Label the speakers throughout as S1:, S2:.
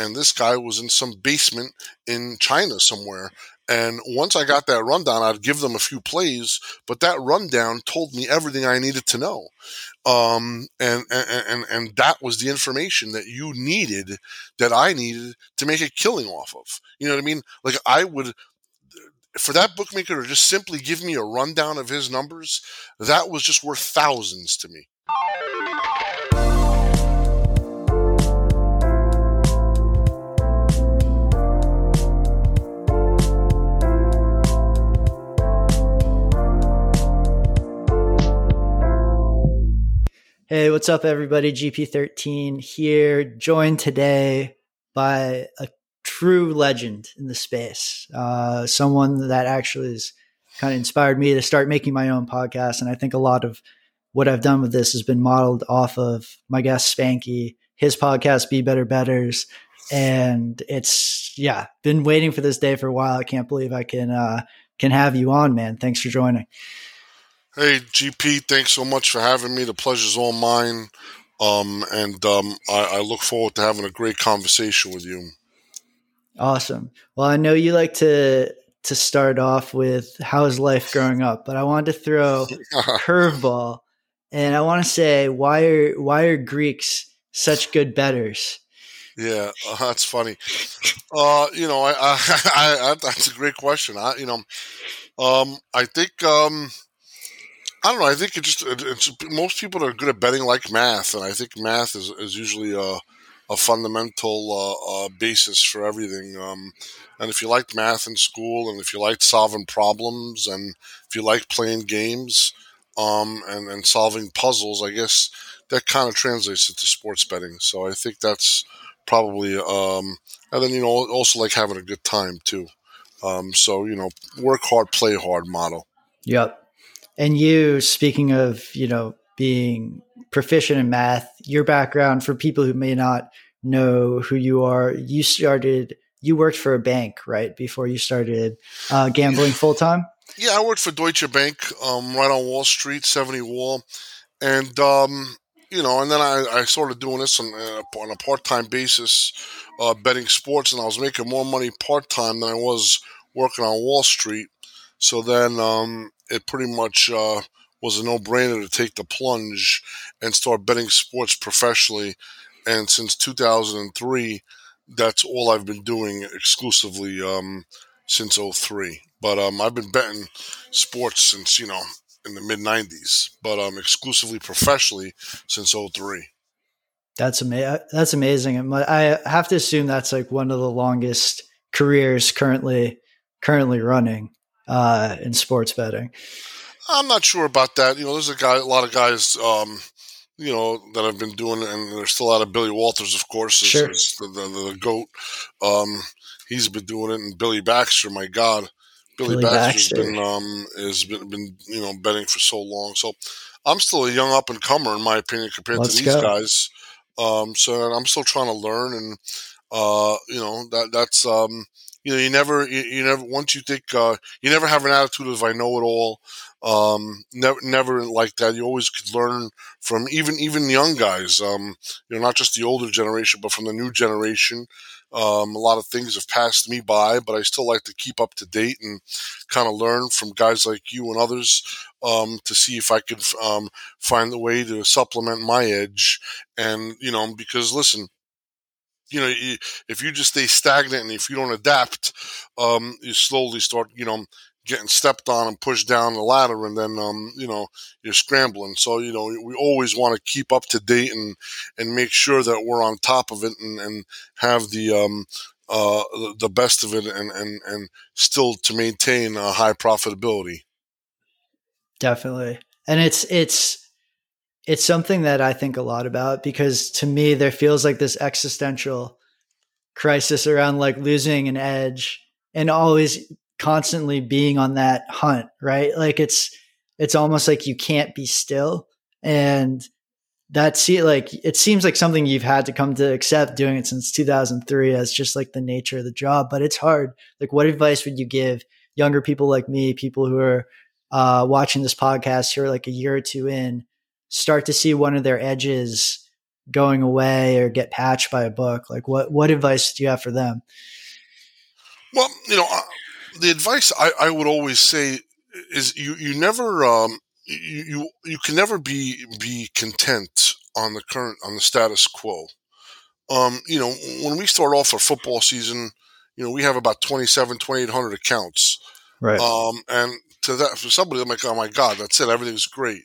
S1: and this guy was in some basement in China somewhere. And once I got that rundown, I'd give them a few plays, but that rundown told me everything I needed to know. Um, and, and, and, and that was the information that you needed, that I needed to make a killing off of. You know what I mean? Like I would, for that bookmaker to just simply give me a rundown of his numbers, that was just worth thousands to me.
S2: Hey, what's up, everybody? GP13 here, joined today by a true legend in the space, uh, someone that actually has kind of inspired me to start making my own podcast. And I think a lot of what I've done with this has been modeled off of my guest Spanky, his podcast, Be Better Bettors. And it's, yeah, been waiting for this day for a while. I can't believe I can, uh, can have you on, man. Thanks for joining.
S1: Hey, GP, thanks so much for having me. The pleasure's all mine. Um, and um, I, I, look forward to having a great conversation with you.
S2: Awesome. Well, I know you like to to start off with how's life growing up, but I wanted to throw a curveball, and I want to say why are why are Greeks such good betters?
S1: Yeah, uh, that's funny. Uh, you know, I, I, I, that's a great question. I, you know, um, I think um, I don't know. I think it just it's most people are good at betting like math, and I think math is, is usually a, a fundamental uh, uh, basis for everything. Um, and if you liked math in school, and if you liked solving problems, and if you like playing games, um, and and solving puzzles, I guess that kind of translates into sports betting. So I think that's probably um, and then you know also like having a good time too. Um, so you know, work hard, play hard model.
S2: Yep. And you, speaking of, you know, being proficient in math, your background for people who may not know who you are, you started, you worked for a bank, right? Before you started uh, gambling full time?
S1: Yeah, I worked for Deutsche Bank, um, right on Wall Street, 70 Wall. And, um, you know, and then I, I started doing this on, uh, on a part time basis, uh, betting sports, and I was making more money part time than I was working on Wall Street. So then um, it pretty much uh, was a no brainer to take the plunge and start betting sports professionally. And since 2003, that's all I've been doing exclusively um, since 03. But um, I've been betting sports since, you know, in the mid 90s, but um, exclusively professionally since 03.
S2: That's amazing. That's amazing. I have to assume that's like one of the longest careers currently currently running uh, in sports betting.
S1: I'm not sure about that. You know, there's a guy, a lot of guys, um, you know, that have been doing it, and there's still out of Billy Walters, of course, is,
S2: sure.
S1: is the, the, the, goat. Um, he's been doing it, and Billy Baxter, my God, Billy, Billy Baxter's Baxter. been um, has been, been you know betting for so long. So I'm still a young up and comer, in my opinion, compared Let's to these go. guys. Um, so I'm still trying to learn, and uh, you know that that's um, you know, you never, you, you never, once you think, uh, you never have an attitude of I know it all. Um, never, never like that. You always could learn from even, even young guys, um, you know, not just the older generation, but from the new generation. Um, a lot of things have passed me by, but I still like to keep up to date and kind of learn from guys like you and others um, to see if I could um, find a way to supplement my edge. And you know, because listen, you know, if you just stay stagnant and if you don't adapt, um, you slowly start, you know, getting stepped on and pushed down the ladder, and then, um, you know, you're scrambling. So, you know, we always want to keep up to date and and make sure that we're on top of it and, and have the um, uh, the best of it, and and and still to maintain a high profitability.
S2: Definitely, and it's it's it's something that I think a lot about because to me there feels like this existential crisis around like losing an edge and always constantly being on that hunt, right? Like it's it's almost like you can't be still and that's like it seems like something you've had to come to accept doing it since 2003 as just like the nature of the job but it's hard like what advice would you give younger people like me people who are uh, watching this podcast who are like a year or two in start to see one of their edges going away or get patched by a book? Like what what advice do you have for them?
S1: Well, you know, uh, the advice I, I would always say is you you never um, you, you you can never be be content on the current on the status quo. Um, you know, when we start off our football season, you know, we have about 27, 2,800 accounts.
S2: Right.
S1: Um, and to that, for somebody, I'm like, oh my God, that's it. Everything's great.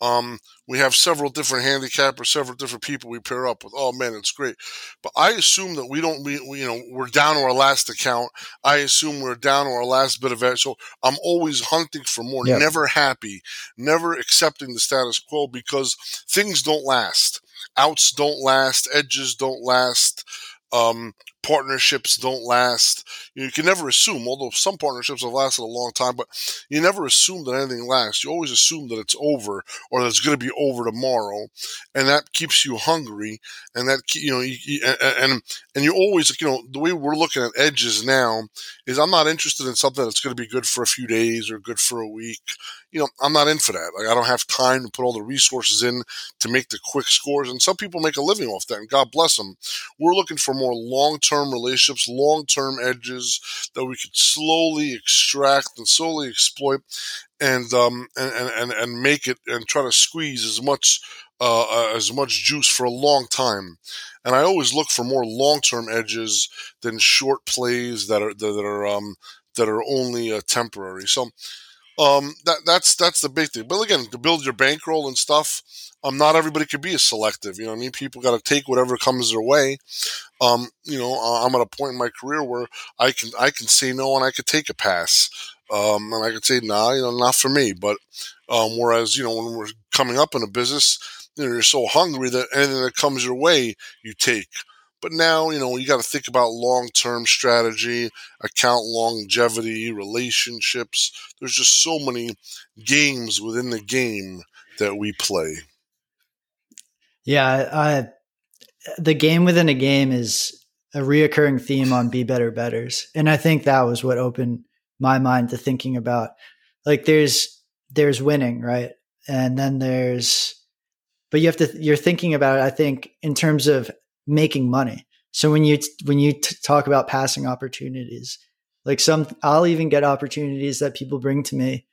S1: Um, we have several different handicappers, several different people we pair up with. Oh man, it's great. But I assume that we don't, we, we, you know, we're down to our last account. I assume we're down to our last bit of it. So I'm always hunting for more, never happy, never accepting the status quo because things don't last. Outs don't last. Edges don't last. Um, partnerships don't last. You can never assume, although some partnerships have lasted a long time, but you never assume that anything lasts. You always assume that it's over or that it's going to be over tomorrow, and that keeps you hungry. And that you know, you, and and you always you know the way we're looking at edges now is I'm not interested in something that's going to be good for a few days or good for a week. You know, I'm not in for that. Like I don't have time to put all the resources in to make the quick scores, and some people make a living off that, and God bless them. We're looking for more long term relationships, long term edges that we could slowly extract and slowly exploit and, um, and, and, and make it and try to squeeze as much, uh, uh, as much juice for a long time. And I always look for more long term edges than short plays that are, that are, um, that are only uh, temporary. So, um, that that's that's the big thing. But again, to build your bankroll and stuff, um, not everybody could be as selective. You know, I mean, people got to take whatever comes their way. Um, you know, I'm at a point in my career where I can I can say no and I could take a pass. Um, and I could say, nah, you know, not for me. But um, whereas, you know, when we're coming up in a business, you know, you're so hungry that anything that comes your way, you take. But now, you know, you got to think about long term strategy, account longevity, relationships. There's just so many games within the game that we play.
S2: Yeah, the game within a game is a reoccurring theme on Be Better Bettors, and I think that was what opened my mind to thinking about like there's there's winning, right, and then there's, but you have to you're thinking about it. I think in terms of making money. So when you when you t- talk about passing opportunities, like some, I'll even get opportunities that people bring to me,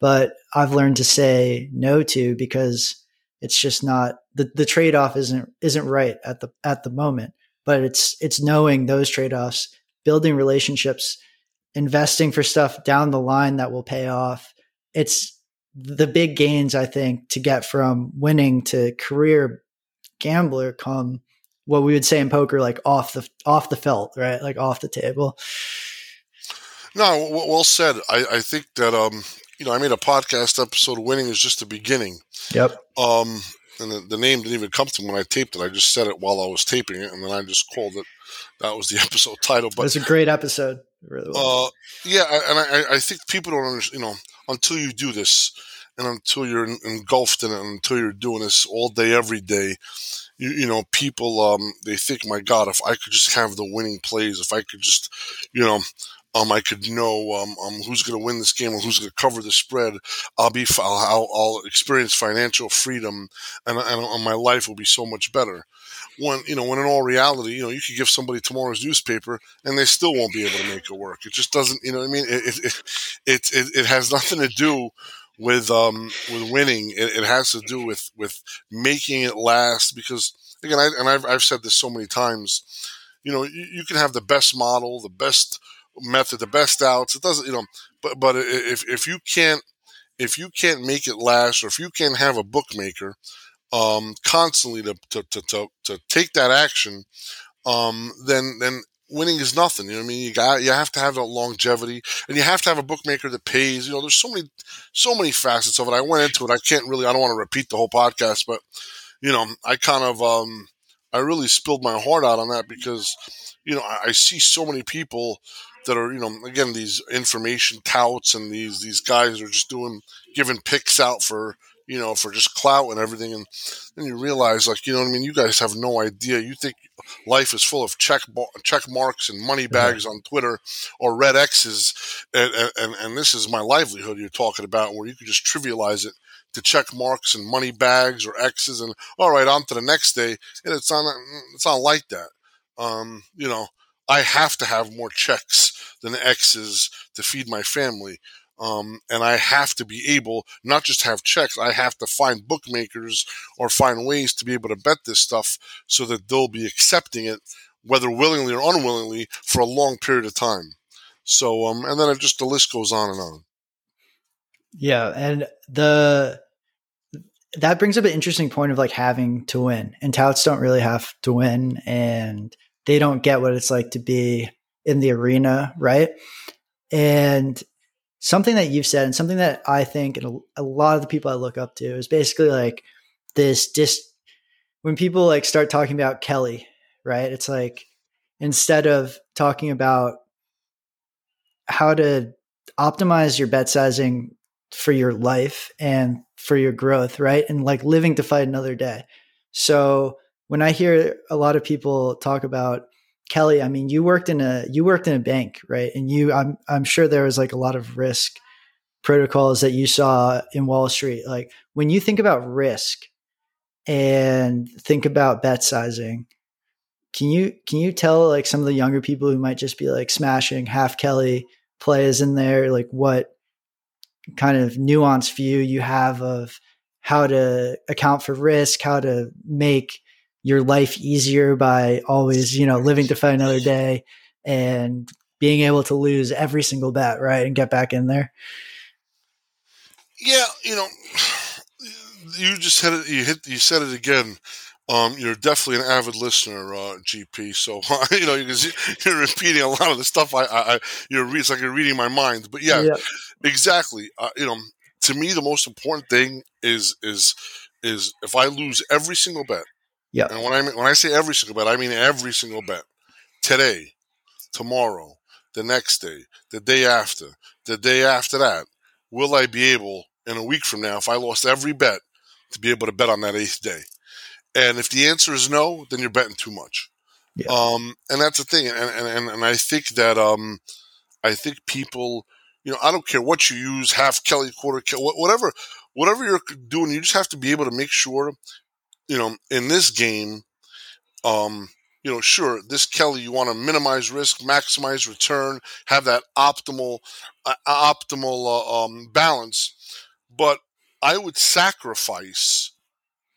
S2: but I've learned to say no to because it's just not the, the trade-off isn't isn't right at the at the moment but it's it's knowing those trade-offs building relationships investing for stuff down the line that will pay off it's the big gains i think to get from winning to career gambler come what we would say in poker like off the off the felt right like off the table
S1: no well said i, I think that um you know, I made a podcast episode. Winning is just the beginning.
S2: Yep.
S1: Um, and the, the, name didn't even come to me when I taped it. I just said it while I was taping it, and then I just called it. That was the episode title. But
S2: it's a great episode.
S1: Really well. Uh, yeah, and I, I think people don't understand. You know, until you do this, and until you're engulfed in it, and until you're doing this all day, every day, you, you know, people um, they think, my God, if I could just have the winning plays, if I could just, you know, um, I could know um, um, who's going to win this game or who's going to cover the spread. I'll be, I'll, I'll experience financial freedom, and, and my life will be so much better. When you know, when in all reality, you know, you could give somebody tomorrow's newspaper, and they still won't be able to make it work. It just doesn't, you know, I mean, it it it, it, it has nothing to do with um with winning. It, it, has to do with with making it last. Because again, I, and I've I've said this so many times. You know, you, you can have the best model, the best method, the best outs. It doesn't, you know, but but if if you can't if you can't make it last, or if you can't have a bookmaker um, constantly to, to to, to to take that action, um, then then winning is nothing. You know what I mean? You got you have to have that longevity, and you have to have a bookmaker that pays. You know, there's so many so many facets of it. I went into it. I can't really. I don't want to repeat the whole podcast, but you know, I kind of um, I really spilled my heart out on that because you know I, I see so many people that are you know again these information touts and these these guys are just doing giving picks out for you know for just clout and everything and then you realize like you know what I mean you guys have no idea you think life is full of check check marks and money bags on Twitter or red X's and, and and this is my livelihood you're talking about where you could just trivialize it to check marks and money bags or X's and all right, on to the next day. And it's not it's not like that. Um, you know, I have to have more checks than X's to feed my family. Um, and I have to be able not just have checks, I have to find bookmakers or find ways to be able to bet this stuff so that they'll be accepting it, whether willingly or unwillingly, for a long period of time. So, um, and then it just the list goes on and on.
S2: Yeah, and the that brings up an interesting point of like having to win, and touts don't really have to win, and they don't get what it's like to be in the arena, right? And something that you've said, and something that I think, and a, lot of the people I look up to, is basically like this dis. When people like start talking about Kelly, right? It's like instead of talking about how to optimize your bet sizing for your life and for your growth, right? And like living to fight another day. So when I hear a lot of people talk about Kelly, I mean, you worked in a you worked in a bank, right? And you, I'm I'm sure there was like a lot of risk protocols that you saw in Wall Street. Like when you think about risk and think about bet sizing, can you can you tell like some of the younger people who might just be like smashing half Kelly plays in there, like what kind of nuanced view you have of how to account for risk, how to make your life easier by always, you know, living to fight another day and being able to lose every single bet, right? And get back in there.
S1: Yeah, you know, you just said it. You hit. You said it again. Um, you're definitely an avid listener, uh, GP. So you know you see, you're repeating a lot of the stuff I, I, you're it's like you're reading my mind. But yeah, yeah. exactly. Uh, you know, to me, the most important thing is is is if I lose every single bet,
S2: yeah.
S1: And when I mean, when I say every single bet, I mean every single bet. Today, tomorrow, the next day, the day after, the day after that. Will I be able in a week from now, if I lost every bet, to be able to bet on that eighth day? And if the answer is no, then you're betting too much. Yeah. Um, and that's the thing. And, and, and I think that, um, I think people, you know, I don't care what you use, half Kelly, quarter Kelly, whatever, whatever you're doing, you just have to be able to make sure you know, in this game, um, you know, sure, this Kelly, you want to minimize risk, maximize return, have that optimal, uh, optimal uh, um, balance. But I would sacrifice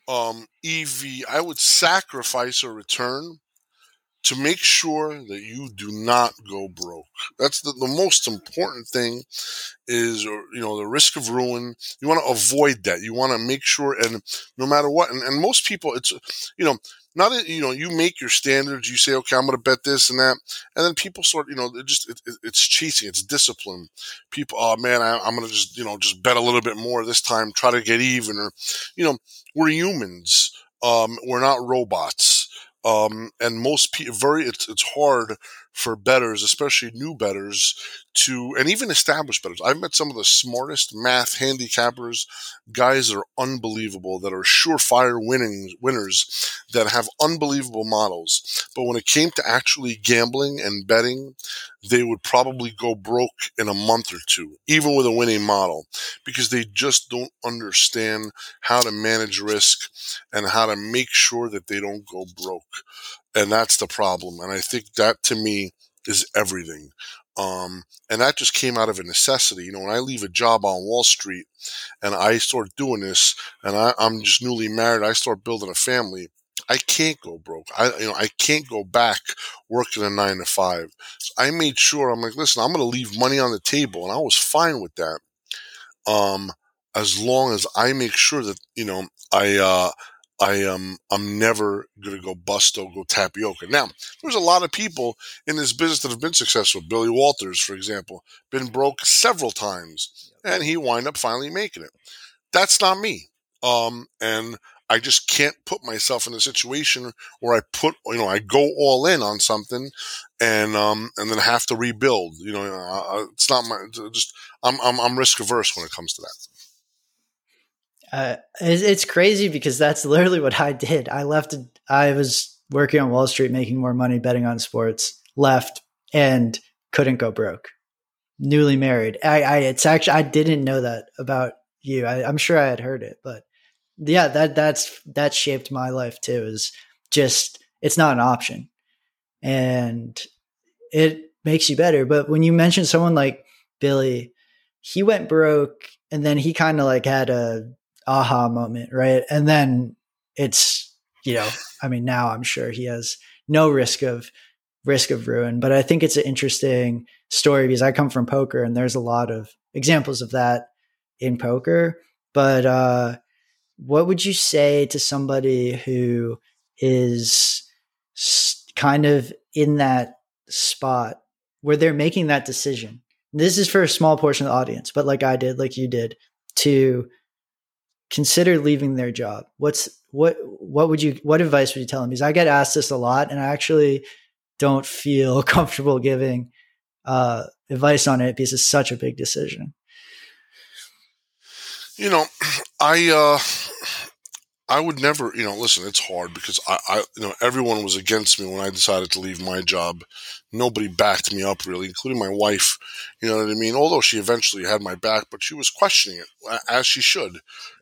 S1: um, EV. I would sacrifice a return to make sure that you do not go broke. That's the, the most important thing is, you know, the risk of ruin. You want to avoid that. You want to make sure, and no matter what, and, and most people, it's, you know, not, that you know, you make your standards, you say, okay, I'm going to bet this and that. And then people sort you know, it just, it, it's chasing, it's discipline. People, oh man, I, I'm going to just, you know, just bet a little bit more this time, try to get even or, you know, we're humans. Um, we're not robots um, and most people very it's, it's hard for betters, especially new betters, to and even established betters. I've met some of the smartest math handicappers, guys that are unbelievable, that are surefire winning winners, that have unbelievable models. But when it came to actually gambling and betting, they would probably go broke in a month or two, even with a winning model, because they just don't understand how to manage risk and how to make sure that they don't go broke. And that's the problem. And I think that to me is everything. Um, and that just came out of a necessity. You know, when I leave a job on Wall Street and I start doing this and I, I'm just newly married, I start building a family. I can't go broke. I, you know, I can't go back working a nine to five. So I made sure I'm like, listen, I'm going to leave money on the table. And I was fine with that. Um, as long as I make sure that, you know, I, uh, I am um, I'm never gonna go busto, go tapioca. Now, there's a lot of people in this business that have been successful. Billy Walters, for example, been broke several times, and he wind up finally making it. That's not me. Um, and I just can't put myself in a situation where I put, you know, I go all in on something, and um, and then have to rebuild. You know, uh, it's not my just. I'm I'm, I'm risk averse when it comes to that.
S2: Uh, it's crazy because that's literally what I did. I left. I was working on Wall Street, making more money betting on sports. Left and couldn't go broke. Newly married. I, I it's actually I didn't know that about you. I, I'm sure I had heard it, but yeah, that that's that shaped my life too. Is just it's not an option, and it makes you better. But when you mention someone like Billy, he went broke, and then he kind of like had a aha moment, right? And then it's you know, I mean, now I'm sure he has no risk of risk of ruin. But I think it's an interesting story because I come from poker, and there's a lot of examples of that in poker. But uh, what would you say to somebody who is kind of in that spot where they're making that decision? This is for a small portion of the audience, but like I did, like you did, to consider leaving their job. What's what what would you what advice would you tell them? Because I get asked this a lot and I actually don't feel comfortable giving uh, advice on it because it's such a big decision.
S1: You know, I uh, I would never, you know, listen. It's hard because I, I, you know, everyone was against me when I decided to leave my job. Nobody backed me up really, including my wife. You know what I mean? Although she eventually had my back, but she was questioning it as she should.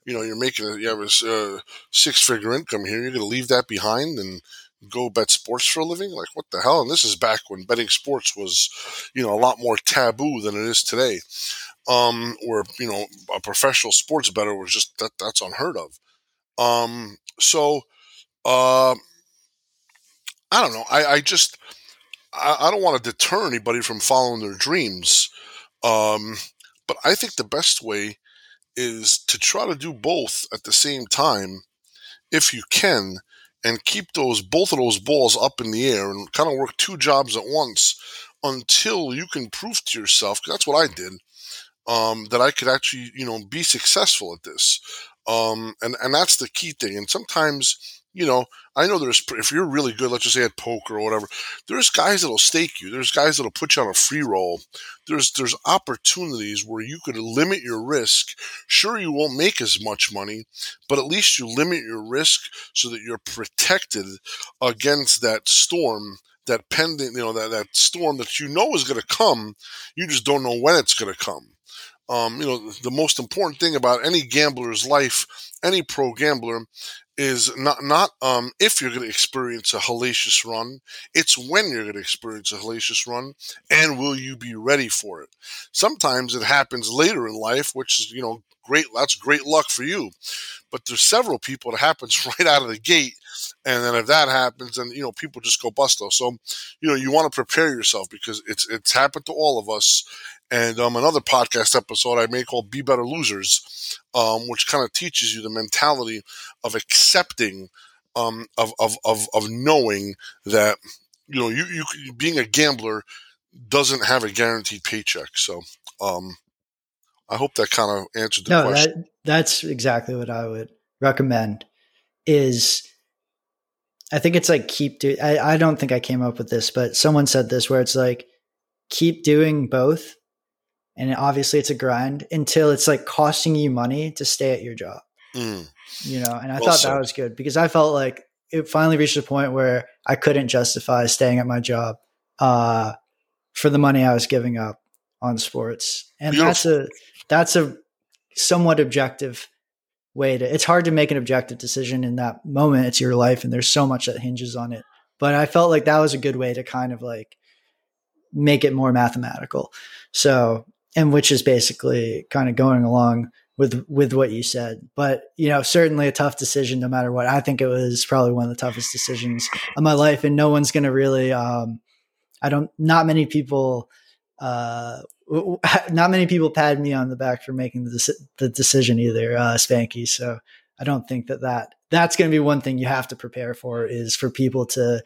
S1: You know, you're making a, you have a uh, six figure income here. You're going to leave that behind and go bet sports for a living? Like, what the hell? And this is back when betting sports was, you know, a lot more taboo than it is today. Um, where, you know, a professional sports bettor was just, that that's unheard of. Um, so, uh, I don't know. I, I just, I, I don't want to deter anybody from following their dreams. Um, but I think the best way is to try to do both at the same time if you can and keep those both of those balls up in the air and kind of work two jobs at once until you can prove to yourself that's what I did um, that I could actually you know be successful at this um, and and that's the key thing. And sometimes you know I know there's if you're really good let's just say at poker or whatever there's guys that'll stake you. There's guys that'll put you on a free roll. There's there's opportunities where you could limit your risk. Sure you won't make as much money but at least you limit your risk so that you're protected against that storm that pending you know that, that storm that you know is going to come. You just don't know when it's going to come um, you know the most important thing about any gambler's life any pro gambler is not not um, if you're going to experience a hellacious run. It's when you're going to experience a hellacious run, and will you be ready for it? Sometimes it happens later in life, which is you know great. That's great luck for you. But there's several people that happens right out of the gate, and then if that happens, then you know people just go busto. So you know you want to prepare yourself because it's it's happened to all of us, and um, another podcast episode I made called "Be Better Losers," um, which kind of teaches you the mentality of accepting, um, of, of of of knowing that you know you you being a gambler doesn't have a guaranteed paycheck. So, um, I hope that kind of answered the no, question.
S2: That, that's exactly what I would recommend. Is I think it's like keep do. I, I don't think I came up with this, but someone said this where it's like keep doing both and obviously it's a grind until it's like costing you money to stay at your job. Mm. You know, and I well thought that was good because I felt like it finally reached a point where I couldn't justify staying at my job uh, for the money I was giving up on sports, and Beautiful. that's a that's a somewhat objective way to. It's hard to make an objective decision in that moment. It's your life, and there's so much that hinges on it. But I felt like that was a good way to kind of like make it more mathematical. So and which is basically kind of going along with with what you said. But you know, certainly a tough decision, no matter what. I think it was probably one of the toughest decisions of my life, and no one's going to really. Um, I don't. Not many people. Uh, not many people pat me on the back for making the, the decision either, uh, Spanky. So I don't think that that that's going to be one thing you have to prepare for is for people to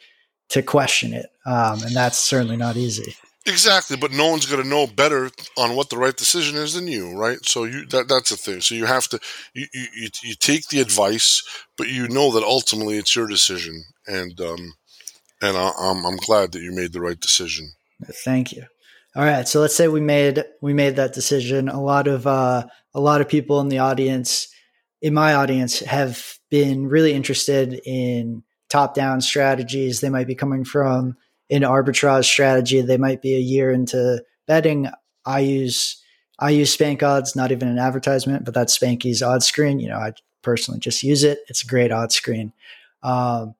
S2: to question it, um, and that's certainly not easy.
S1: Exactly, but no one's going to know better on what the right decision is than you, right? So you that that's the thing. So you have to you you, you take the advice, but you know that ultimately it's your decision, and um, and I, I'm I'm glad that you made the right decision.
S2: Thank you. All right, so let's say we made we made that decision. A lot of uh, a lot of people in the audience, in my audience, have been really interested in top down strategies. They might be coming from in arbitrage strategy. They might be a year into betting. I use I use Spank Odds, not even an advertisement, but that's Spanky's odds screen. You know, I personally just use it. It's a great odds screen. Um,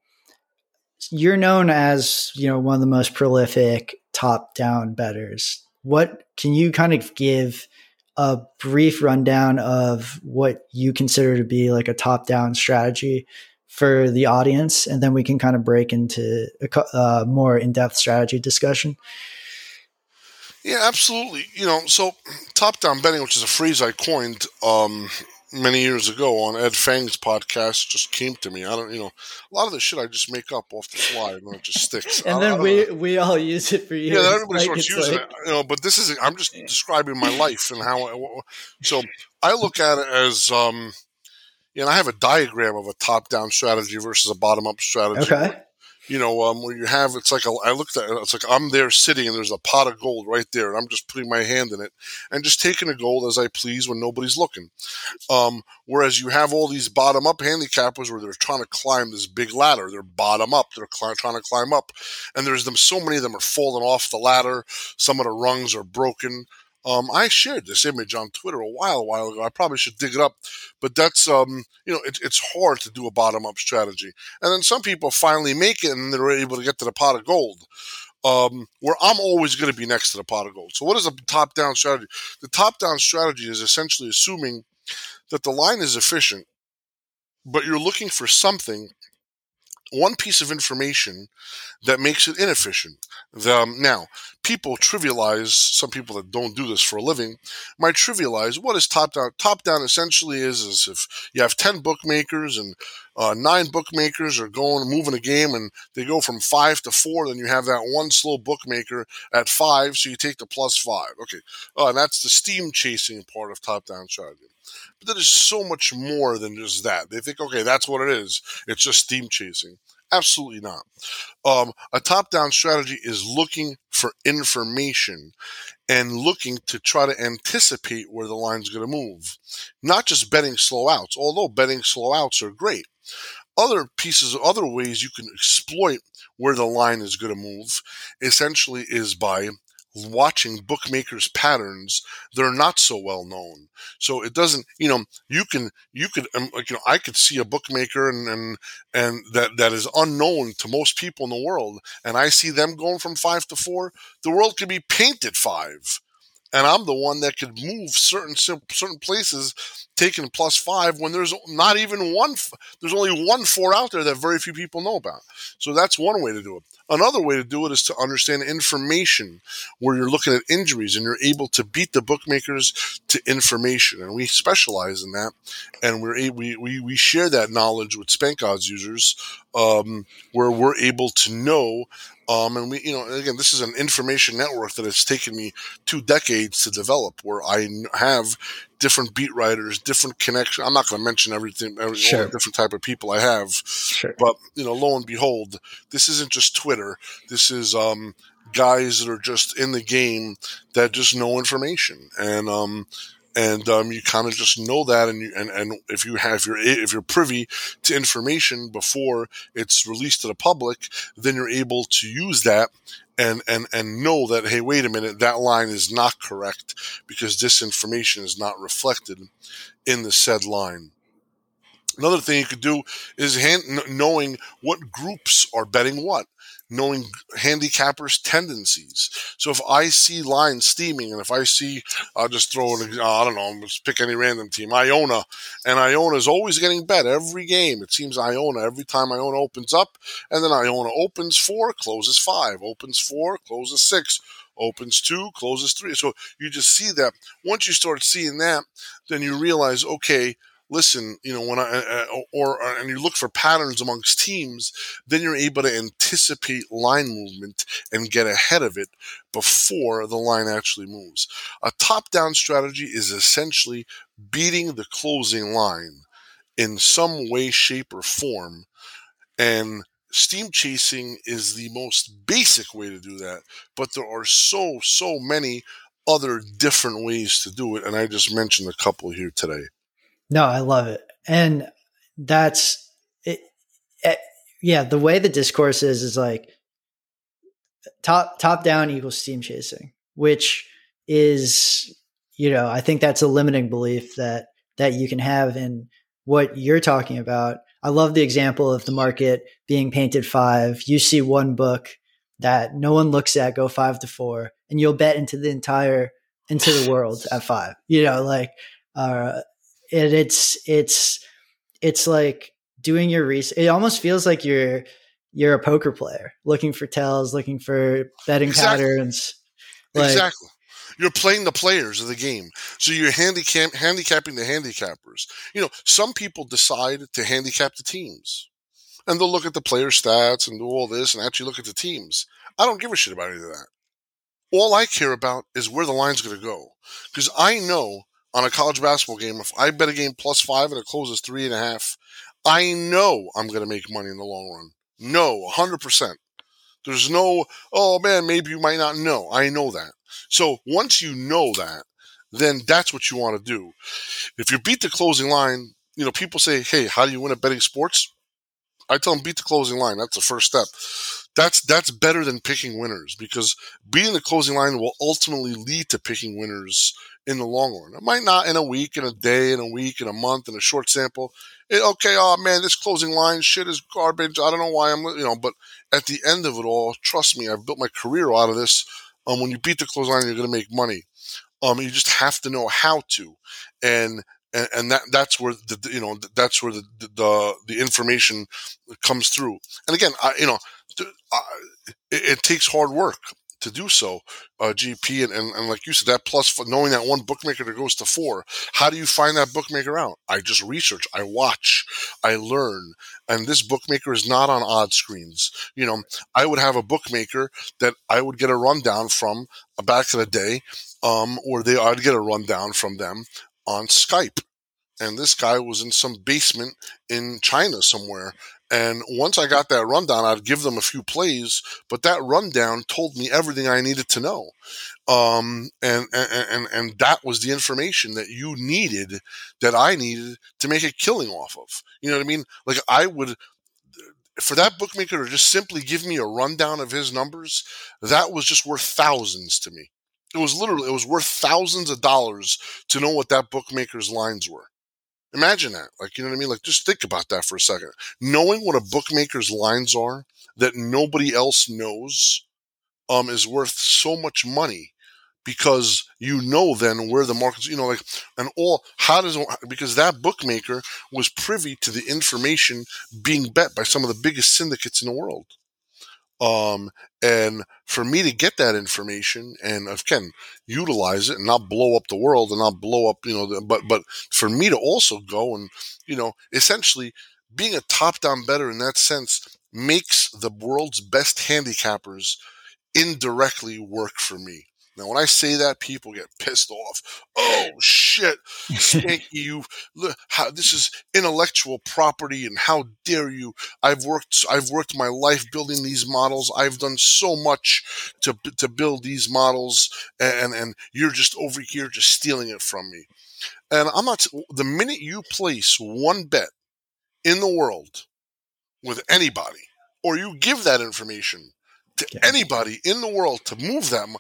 S2: you're known as you know one of the most prolific top down betters. What can you kind of give a brief rundown of what you consider to be like a top down strategy for the audience, and then we can kind of break into a uh, more in depth strategy discussion.
S1: Yeah, absolutely. You know, so top down betting, which is a phrase I coined um, many years ago on Ed Feng's podcast, just came to me. I don't, you know, a lot of the shit I just make up off the fly and it just sticks.
S2: and then we know. we all use it for years.
S1: Yeah, everybody like, starts using like... it. You know, but this is I'm just describing my life and how. I, so I look at it as. um you know, I have a diagram of a top-down strategy versus a bottom-up strategy.
S2: Okay
S1: you know, um, where you have it's like a, I looked at it, it's like I'm there sitting and there's a pot of gold right there, and I'm just putting my hand in it and just taking the gold as I please when nobody's looking. Um, whereas you have all these bottom up handicappers where they're trying to climb this big ladder, they're bottom up, they're cl- trying to climb up, and there's them so many of them are falling off the ladder. Some of the rungs are broken. Um, I shared this image on Twitter a while, a while ago. I probably should dig it up, but that's um, you know, it, it's hard to do a bottom up strategy. And then some people finally make it, and they're able to get to the pot of gold. Um, where I'm always going to be next to the pot of gold. So, what is a top down strategy? The top down strategy is essentially assuming that the line is efficient, but you're looking for something one piece of information that makes it inefficient. The, um, now, people trivialize, some people that don't do this for a living might trivialize what is top down. Top down essentially is, is if you have 10 bookmakers and uh, nine bookmakers are going, moving a game and they go from five to four, then you have that one slow bookmaker at five, so you take the plus five. Okay. Uh, and that's the steam chasing part of top down strategy. But there is so much more than just that. They think, okay, that's what it is. It's just steam chasing. Absolutely not. Um, a top down strategy is looking for information and looking to try to anticipate where the line's going to move. Not just betting slow outs, although betting slow outs are great. Other pieces, other ways you can exploit where the line is going to move essentially is by watching bookmakers patterns that are not so well known so it doesn't you know you can you could um, like you know i could see a bookmaker and and and that that is unknown to most people in the world and i see them going from five to four the world could be painted five and I'm the one that could move certain certain places, taking plus five when there's not even one. There's only one four out there that very few people know about. So that's one way to do it. Another way to do it is to understand information where you're looking at injuries and you're able to beat the bookmakers to information. And we specialize in that. And we're we, we, we share that knowledge with Spank Odds users um, where we're able to know um, and we, you know, again, this is an information network that has taken me two decades to develop, where I have different beat writers, different connections. I'm not going to mention everything, every, sure. different type of people I have, sure. but you know, lo and behold, this isn't just Twitter. This is um, guys that are just in the game that just know information, and um, and um, you kind of just know that and, you, and and if you have your if you're privy to information before it's released to the public then you're able to use that and and and know that hey wait a minute that line is not correct because this information is not reflected in the said line. Another thing you could do is hand, knowing what groups are betting what knowing handicappers' tendencies. So if I see lines steaming, and if I see, I'll just throw an, I don't know, let's pick any random team, Iona, and Iona is always getting bet every game. It seems Iona every time Iona opens up, and then Iona opens four, closes five, opens four, closes six opens two, closes three. So you just see that. Once you start seeing that, then you realize, okay, listen, you know, when I, uh, uh or, uh, and you look for patterns amongst teams, then you're able to anticipate line movement and get ahead of it before the line actually moves. A top down strategy is essentially beating the closing line in some way, shape, or form. And steam chasing is the most basic way to do that, but there are so, so many other different ways to do it. And I just mentioned a couple here today.
S2: No, I love it. And that's it, it, yeah, the way the discourse is is like top top down equals steam chasing, which is you know, I think that's a limiting belief that that you can have in what you're talking about. I love the example of the market being painted five. You see one book that no one looks at go five to four, and you'll bet into the entire into the world at five. You know, like uh, it, it's it's it's like doing your research. It almost feels like you're you're a poker player looking for tells, looking for betting exactly. patterns.
S1: Like, exactly. You're playing the players of the game. So you're handicap handicapping the handicappers. You know, some people decide to handicap the teams. And they'll look at the player stats and do all this and actually look at the teams. I don't give a shit about any of that. All I care about is where the line's going to go. Because I know on a college basketball game, if I bet a game plus five and it closes three and a half, I know I'm going to make money in the long run. No, 100%. There's no, oh man, maybe you might not know. I know that. So once you know that, then that's what you want to do. If you beat the closing line, you know, people say, hey, how do you win at betting sports? I tell them beat the closing line. That's the first step. That's that's better than picking winners because beating the closing line will ultimately lead to picking winners in the long run. It might not in a week, in a day, in a week, in a month, in a short sample. It, okay, oh man, this closing line shit is garbage. I don't know why I'm, you know, but at the end of it all, trust me, I've built my career out of this. Um, when you beat the closing line, you're going to make money. Um, you just have to know how to, and and, and that that's where the you know that's where the the the information comes through. And again, I you know, it, it takes hard work to do so, uh, GP. And, and, and, like you said, that plus knowing that one bookmaker that goes to four, how do you find that bookmaker out? I just research, I watch, I learn. And this bookmaker is not on odd screens. You know, I would have a bookmaker that I would get a rundown from back in the day, um, or they, I'd get a rundown from them on Skype and this guy was in some basement in China somewhere. And once I got that rundown, I'd give them a few plays, but that rundown told me everything I needed to know. Um, and, and, and, and that was the information that you needed, that I needed to make a killing off of. You know what I mean? Like I would, for that bookmaker to just simply give me a rundown of his numbers, that was just worth thousands to me. It was literally, it was worth thousands of dollars to know what that bookmaker's lines were. Imagine that. Like, you know what I mean? Like, just think about that for a second. Knowing what a bookmaker's lines are that nobody else knows um, is worth so much money because you know then where the markets, you know, like, and all, how does, because that bookmaker was privy to the information being bet by some of the biggest syndicates in the world. Um, and for me to get that information and again utilize it and not blow up the world and not blow up, you know, the, but but for me to also go and you know essentially being a top down better in that sense makes the world's best handicappers indirectly work for me. Now, when I say that, people get pissed off. Oh shit, Spanky, you look how this is intellectual property, and how dare you? I've worked, I've worked my life building these models. I've done so much to to build these models, and and you're just over here just stealing it from me. And I'm not. The minute you place one bet in the world with anybody, or you give that information to anybody in the world to move them,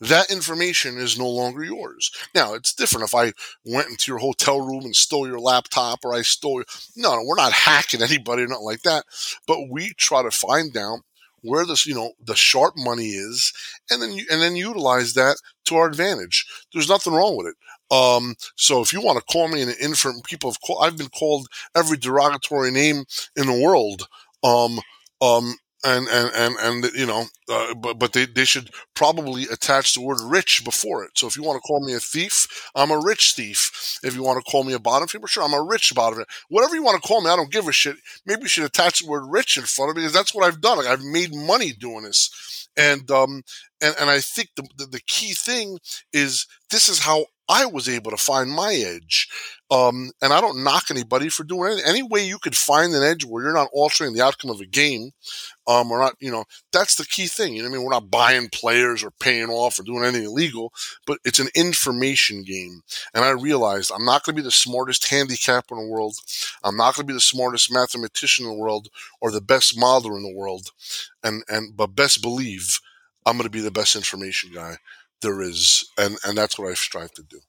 S1: that information is no longer yours. Now, it's different if I went into your hotel room and stole your laptop or I stole your, no, no, we're not hacking anybody or nothing like that. But we try to find out where this, you know, the sharp money is and then, and then utilize that to our advantage. There's nothing wrong with it. Um, so if you want to call me an infant, people have called, I've been called every derogatory name in the world. Um, um, and and and and you know, uh, but but they they should probably attach the word rich before it. So if you want to call me a thief, I'm a rich thief. If you want to call me a bottom feeder, sure, I'm a rich bottom feeder. Whatever you want to call me, I don't give a shit. Maybe you should attach the word rich in front of it because that's what I've done. Like I've made money doing this, and um and and I think the the, the key thing is this is how I was able to find my edge. Um, and I don't knock anybody for doing it. Any way you could find an edge where you're not altering the outcome of a game, um, or not, you know, that's the key thing. You know I mean? We're not buying players or paying off or doing anything illegal, but it's an information game. And I realized I'm not going to be the smartest handicapper in the world. I'm not going to be the smartest mathematician in the world or the best modeler in the world. And, and, but best believe I'm going to be the best information guy there is, and and that's what I strive to do.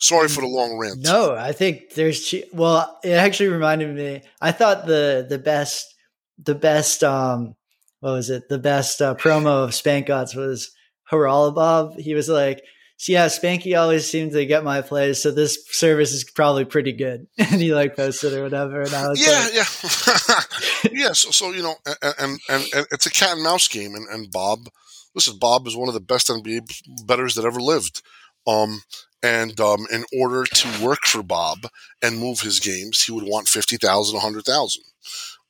S1: Sorry for the long rant.
S2: No, I think there's well, it actually reminded me. I thought the the best the best um what was it? The best uh, promo of Spank Odds was Haralabob. He was like, so yeah, Spanky always seemed to get my plays, so this service is probably pretty good. and he like posted or whatever, and I was
S1: yeah,
S2: like,
S1: yeah, yeah. So, so you know, and, and, and and it's a cat and mouse game, and and Bob, listen, Bob is one of the best NBA betters that ever lived. Um, and um, in order to work for Bob and move his games, he would want fifty thousand, a hundred thousand.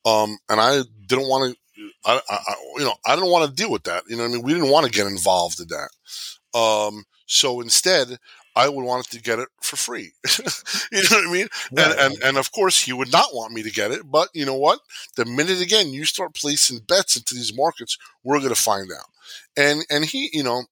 S1: Um, and I didn't want to. I, I, you know, I didn't want to deal with that. You know, I mean, we didn't want to get involved in that. Um, so instead, I would want to get it for free. you know what I mean? Right. And, and and of course, he would not want me to get it. But you know what? The minute again you start placing bets into these markets, we're going to find out. And and he, you know,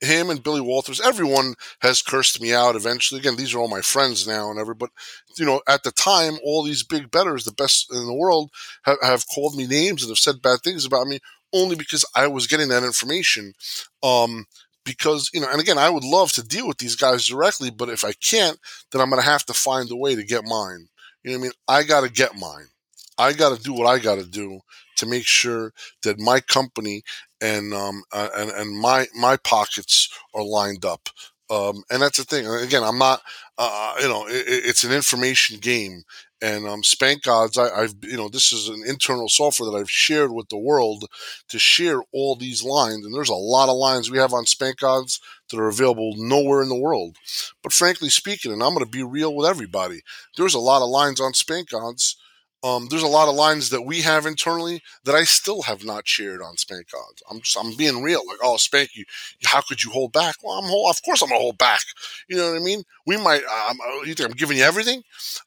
S1: him and Billy Walters, everyone has cursed me out eventually. Again, these are all my friends now and ever, but you know, at the time, all these big betters, the best in the world, have, have called me names and have said bad things about me only because I was getting that information. Um, because, you know, and again, I would love to deal with these guys directly, but if I can't, then I'm going to have to find a way to get mine. You know what I mean? I got to get mine. I got to do what I got to do to make sure that my company and um uh, and and my my pockets are lined up. Um, and that's the thing. Again, I'm not. Uh, you know, it, it's an information game, and um, Spank Odds, I, have you know this is an internal software that I've shared with the world to share all these lines, and there's a lot of lines we have on Spank Odds that are available nowhere in the world. But frankly speaking, and I'm going to be real with everybody, there's a lot of lines on Spank Odds um, there's a lot of lines that we have internally that I still have not shared on Spank Odds. I'm just, I'm being real. Like, oh, Spank, you, how could you hold back? Well, I'm hold, of course I'm gonna hold back. You know what I mean? We might. Um, you think I'm giving you everything?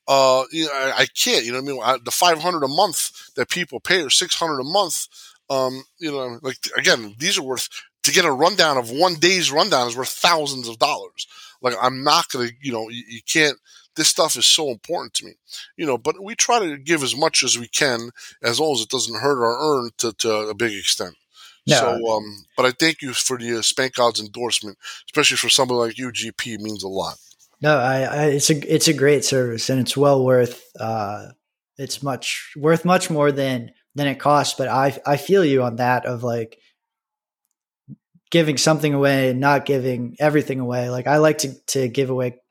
S1: Uh, you know, I, I can't. You know what I mean? I, the 500 a month that people pay or 600 a month. Um, you know, like again, these are worth to get a rundown of one day's rundown is worth thousands of dollars. Like, I'm not gonna. You know, you, you can't this stuff is so important to me, you know. But we try to give as much as we can, as long as it doesn't hurt our earn to, to a big extent. No. So, um, but I thank you for the uh, Spank Odds endorsement, especially for somebody like you. GP means a lot.
S2: No, I, I, it's a it's a great service, and it's well worth. Uh, it's much worth much more than than it costs. But I I feel you on that of like giving something away and not giving everything away. Like I like to to give away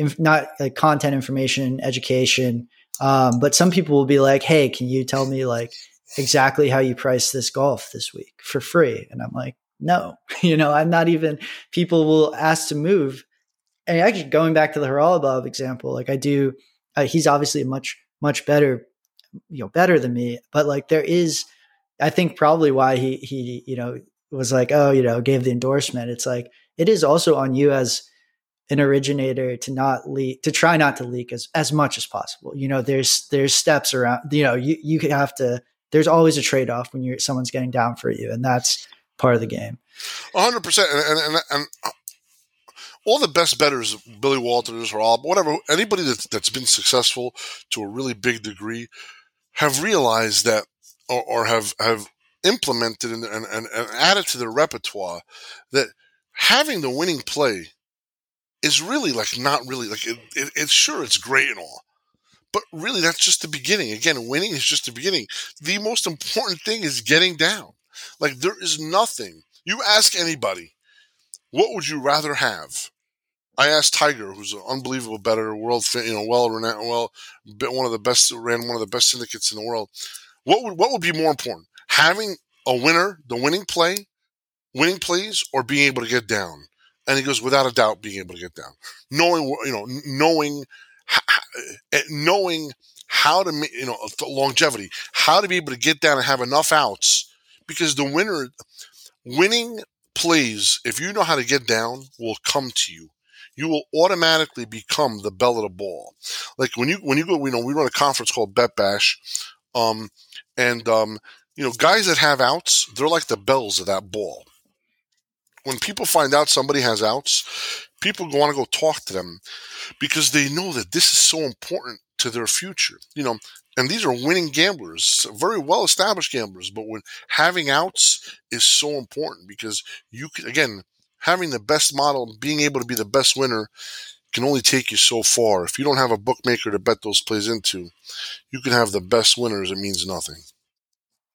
S2: inf- not like content information, education. Um, but some people will be like, "Hey, can you tell me like exactly how you price this golf this week for free?" And I'm like, "No, you know, I'm not even." People will ask to move, and actually going back to the Haralabob example, like I do, uh, he's obviously much much better, you know, better than me. But like there is, I think probably why he he you know was like, oh, you know, gave the endorsement. It's like it is also on you as an originator to not leak to try not to leak as, as much as possible. You know there's there's steps around you know you, you have to there's always a trade-off when you're someone's getting down for you and that's part of the game.
S1: 100% and, and, and uh, all the best betters billy walters or all whatever anybody that's, that's been successful to a really big degree have realized that or, or have have implemented and, and, and added to their repertoire that having the winning play is really like not really like it, it, it's sure it's great and all but really that's just the beginning. Again winning is just the beginning. The most important thing is getting down. Like there is nothing you ask anybody what would you rather have? I asked tiger who's an unbelievable better world you know well renowned well one of the best ran one of the best syndicates in the world. What would what would be more important having a winner the winning play winning plays or being able to get down and he goes, without a doubt, being able to get down, knowing, you know, knowing, eh, knowing how to, you know, longevity, how to be able to get down and have enough outs, because the winner, winning plays, if you know how to get down, will come to you. You will automatically become the bell of the ball. Like when you when you go, you know, we run a conference called Bet Bash, um, and um, you know, guys that have outs, they're like the bells of that ball when people find out somebody has outs, people want to go talk to them because they know that this is so important to their future. You know, and these are winning gamblers, very well established gamblers, but when having outs is so important because you can, again, having the best model, being able to be the best winner can only take you so far. If you don't have a bookmaker to bet those plays into, you can have the best winners. It means nothing.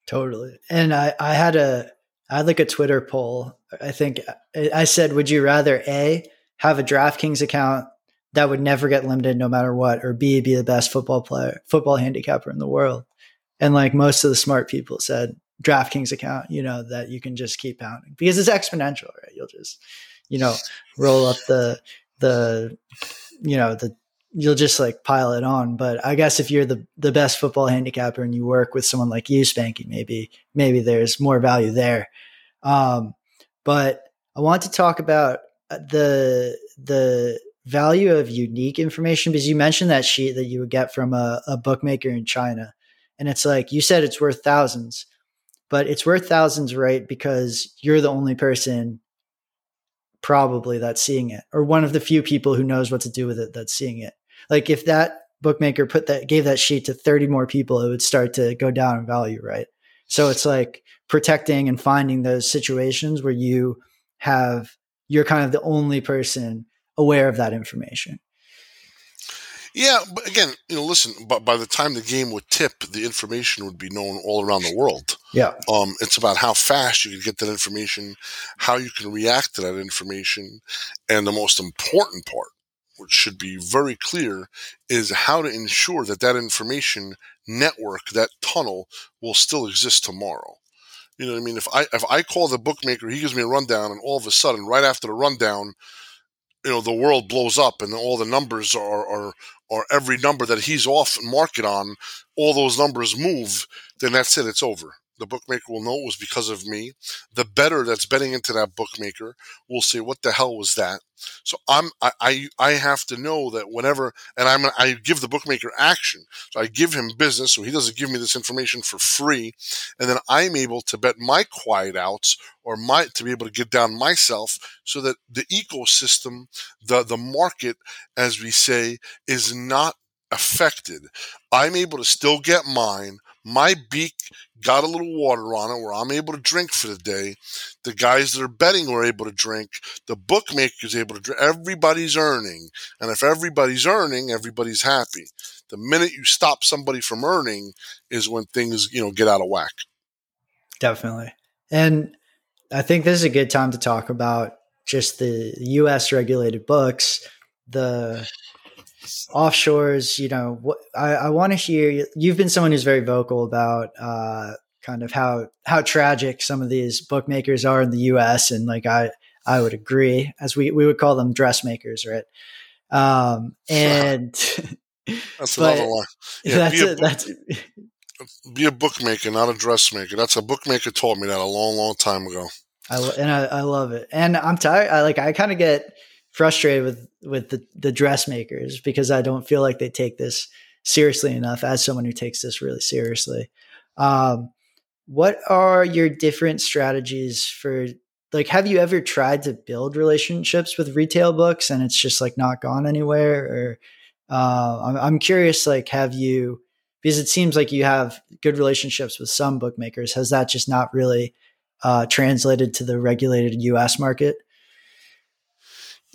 S2: Totally. And I, I had a, I had like a Twitter poll. I think I said, would you rather A, have a DraftKings account that would never get limited no matter what, or B, be the best football player, football handicapper in the world? And like most of the smart people said, DraftKings account, you know, that you can just keep pounding because it's exponential, right? You'll just, you know, roll up the, the, you know, the, you'll just like pile it on. But I guess if you're the, the best football handicapper and you work with someone like you, Spanky, maybe, maybe there's more value there. Um, but I want to talk about the, the, value of unique information because you mentioned that sheet that you would get from a, a bookmaker in China. And it's like you said it's worth thousands but it's worth thousands, right? Because you're the only person probably that's seeing it, or one of the few people who knows what to do with it that's seeing it. Like if that bookmaker put that gave that sheet to 30 more people, it would start to go down in value, right? So it's like protecting and finding those situations where you have you're kind of the only person aware of that information.
S1: Yeah, but again, you know, listen. But by the time the game would tip, the information would be known all around the world.
S2: Yeah,
S1: um, it's about how fast you can get that information, how you can react to that information, and the most important part, which should be very clear, is how to ensure that that information network, that tunnel, will still exist tomorrow. You know what I mean? If I if I call the bookmaker, he gives me a rundown, and all of a sudden, right after the rundown, you know the world blows up and all the numbers are, are or every number that he's off market on, all those numbers move, then that's it. It's over. The bookmaker will know it was because of me. The better that's betting into that bookmaker will say, "What the hell was that?" So I'm I I, I have to know that whenever and I'm I give the bookmaker action. So I give him business, so he doesn't give me this information for free, and then I'm able to bet my quiet outs or my to be able to get down myself, so that the ecosystem, the the market, as we say, is not affected. I'm able to still get mine my beak got a little water on it where I'm able to drink for the day. The guys that are betting were able to drink. The bookmaker's able to drink. Everybody's earning. And if everybody's earning, everybody's happy. The minute you stop somebody from earning is when things, you know, get out of whack.
S2: Definitely. And I think this is a good time to talk about just the US regulated books, the offshores, you know, what I, I want to hear. You've been someone who's very vocal about uh, kind of how how tragic some of these bookmakers are in the U.S. and like I I would agree, as we we would call them dressmakers, right? Um, and
S1: that's another one. Yeah, that's be a, that's be a bookmaker, not a dressmaker. That's a bookmaker told me that a long, long time ago.
S2: I and I, I love it, and I'm tired. I like I kind of get frustrated with with the, the dressmakers because I don't feel like they take this seriously enough as someone who takes this really seriously. Um, what are your different strategies for like have you ever tried to build relationships with retail books and it's just like not gone anywhere? Or uh, I'm, I'm curious like have you because it seems like you have good relationships with some bookmakers. Has that just not really uh, translated to the regulated us market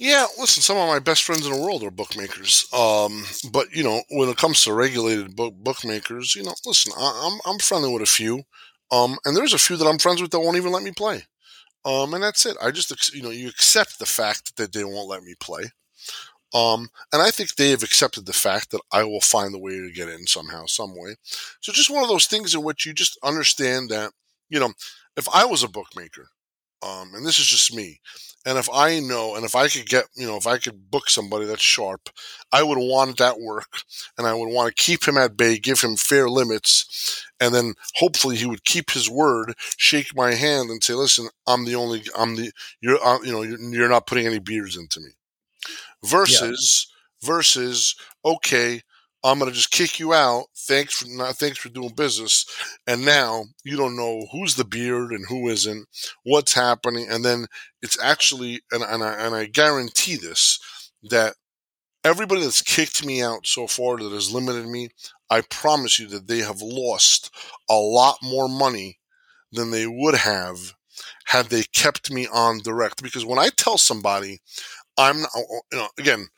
S1: yeah, listen, some of my best friends in the world are bookmakers. Um, but you know, when it comes to regulated book bookmakers, you know, listen, I, am I'm, I'm friendly with a few, um, and there's a few that I'm friends with that won't even let me play. Um, and that's it. I just you know you accept the fact that they won't let me play. Um, and I think they have accepted the fact that I will find a way to get in somehow, some way. So just one of those things in which you just understand that, you know, if I was a bookmaker, um, and this is just me, and if I know, and if I could get, you know, if I could book somebody that's sharp, I would want that work and I would want to keep him at bay, give him fair limits. And then hopefully he would keep his word, shake my hand and say, listen, I'm the only, I'm the, you're, uh, you know, you're, you're, not putting any beards into me versus, yeah. versus, okay, I'm gonna just kick you out. Thanks for not thanks for doing business. And now you don't know who's the beard and who isn't, what's happening, and then it's actually and, and I and I guarantee this that everybody that's kicked me out so far that has limited me, I promise you that they have lost a lot more money than they would have had they kept me on direct. Because when I tell somebody I'm you know, again,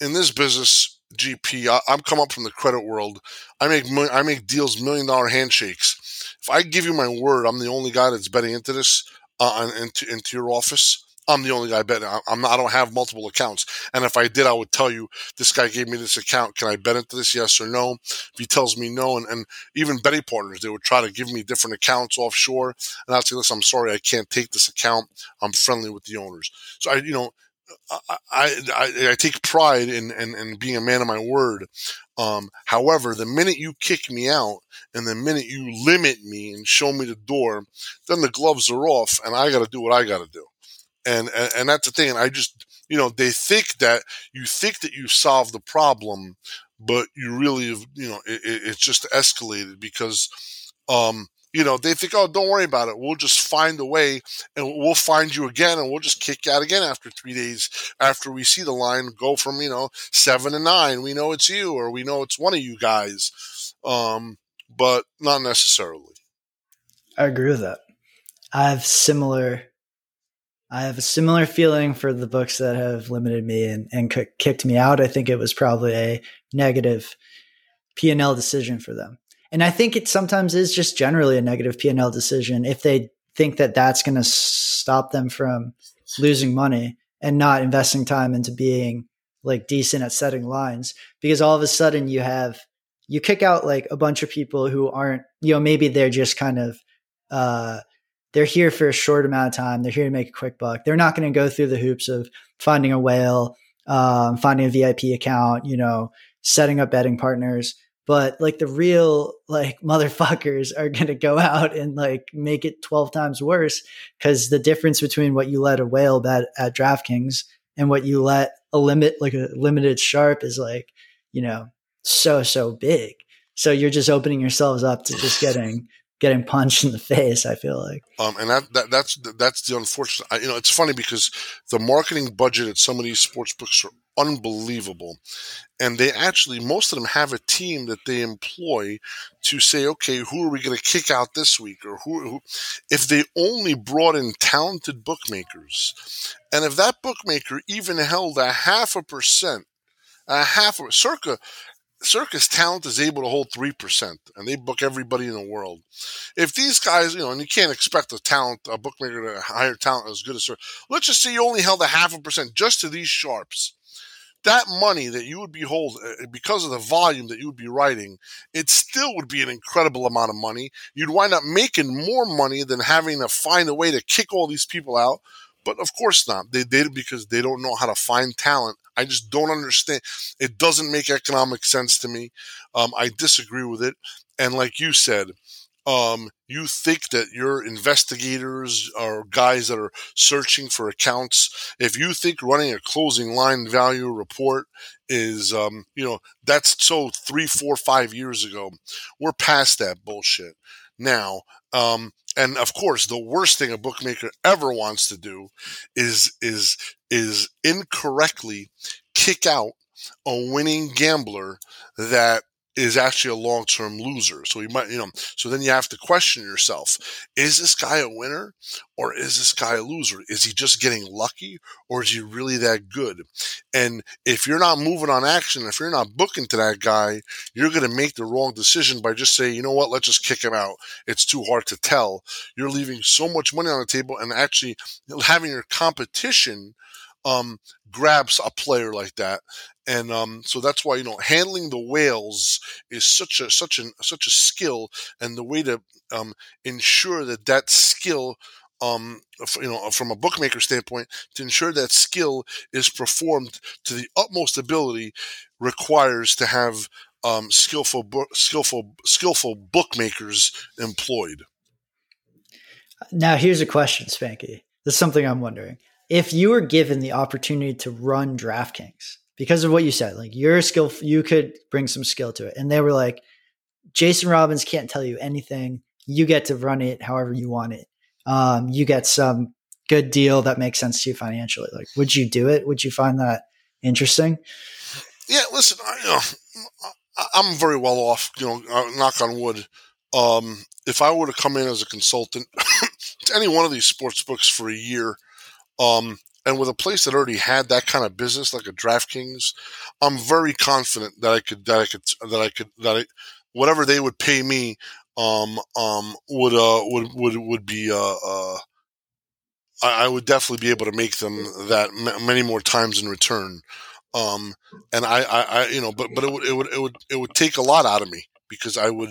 S1: in this business, GP, I, am come up from the credit world. I make I make deals, million dollar handshakes. If I give you my word, I'm the only guy that's betting into this uh, into into your office. I'm the only guy betting. I'm not, I don't have multiple accounts. And if I did, I would tell you, this guy gave me this account. Can I bet into this? Yes or no? If he tells me no, and, and even betting partners, they would try to give me different accounts offshore. And I'd say, listen, I'm sorry, I can't take this account. I'm friendly with the owners. So I, you know, I, I, I take pride in, in, in, being a man of my word. Um, however, the minute you kick me out and the minute you limit me and show me the door, then the gloves are off and I got to do what I got to do and, and and that's the thing. And I just you know they think that you think that you solved the problem, but you really have you know it, it's just escalated because um you know, they think, oh, don't worry about it. We'll just find a way and we'll find you again and we'll just kick you out again after three days after we see the line go from, you know, seven to nine. We know it's you or we know it's one of you guys. Um, but not necessarily.
S2: I agree with that. I have similar I have a similar feeling for the books that have limited me and, and kicked me out. I think it was probably a negative P&L decision for them. And I think it sometimes is just generally a negative P&L decision if they think that that's going to stop them from losing money and not investing time into being like decent at setting lines because all of a sudden you have you kick out like a bunch of people who aren't you know maybe they're just kind of uh they're here for a short amount of time. They're here to make a quick buck. They're not going to go through the hoops of finding a whale, um, finding a VIP account, you know, setting up betting partners. But like the real like motherfuckers are going to go out and like make it 12 times worse because the difference between what you let a whale bet at DraftKings and what you let a limit like a limited sharp is like, you know, so, so big. So you're just opening yourselves up to just getting getting punched in the face. I feel like,
S1: um, and that, that that's that's the unfortunate. You know, it's funny because the marketing budget at some of these sports books are unbelievable, and they actually most of them have a team that they employ to say, okay, who are we going to kick out this week, or who, who? If they only brought in talented bookmakers, and if that bookmaker even held a half a percent a half of circa circus talent is able to hold 3% and they book everybody in the world. If these guys, you know, and you can't expect a talent, a bookmaker to hire talent as good as. Let's just say you only held a half a percent just to these sharps. That money that you would be hold uh, because of the volume that you would be writing, it still would be an incredible amount of money. You'd wind up making more money than having to find a way to kick all these people out. But of course not. They did because they don't know how to find talent I just don't understand. It doesn't make economic sense to me. Um, I disagree with it. And like you said, um, you think that your investigators are guys that are searching for accounts. If you think running a closing line value report is, um, you know, that's so three, four, five years ago, we're past that bullshit now. Um, and of course, the worst thing a bookmaker ever wants to do is is is incorrectly kick out a winning gambler that is actually a long-term loser. So you might, you know, so then you have to question yourself, is this guy a winner or is this guy a loser? Is he just getting lucky or is he really that good? And if you're not moving on action, if you're not booking to that guy, you're going to make the wrong decision by just saying, you know what, let's just kick him out. It's too hard to tell. You're leaving so much money on the table and actually having your competition um, grabs a player like that and um, so that's why you know handling the whales is such a such an such a skill, and the way to um, ensure that that skill, um, you know, from a bookmaker standpoint, to ensure that skill is performed to the utmost ability, requires to have um, skillful, skillful, skillful bookmakers employed.
S2: Now, here's a question, Spanky. This is something I'm wondering. If you were given the opportunity to run DraftKings, because of what you said. Like your skill, you could bring some skill to it. And they were like, Jason Robins can't tell you anything. You get to run it however you want it. Um, you get some good deal that makes sense to you financially. Like, would you do it? Would you find that interesting?
S1: Yeah, listen, I, you know, I'm very well off. You know, uh, knock on wood. Um, if I were to come in as a consultant to any one of these sports books for a year, um, And with a place that already had that kind of business, like a DraftKings, I'm very confident that I could that I could that I could that I, whatever they would pay me um um would uh would would would be uh, uh I, I would definitely be able to make them that m- many more times in return. Um, and I, I, I, you know, but but it would it would it would it would take a lot out of me because I would,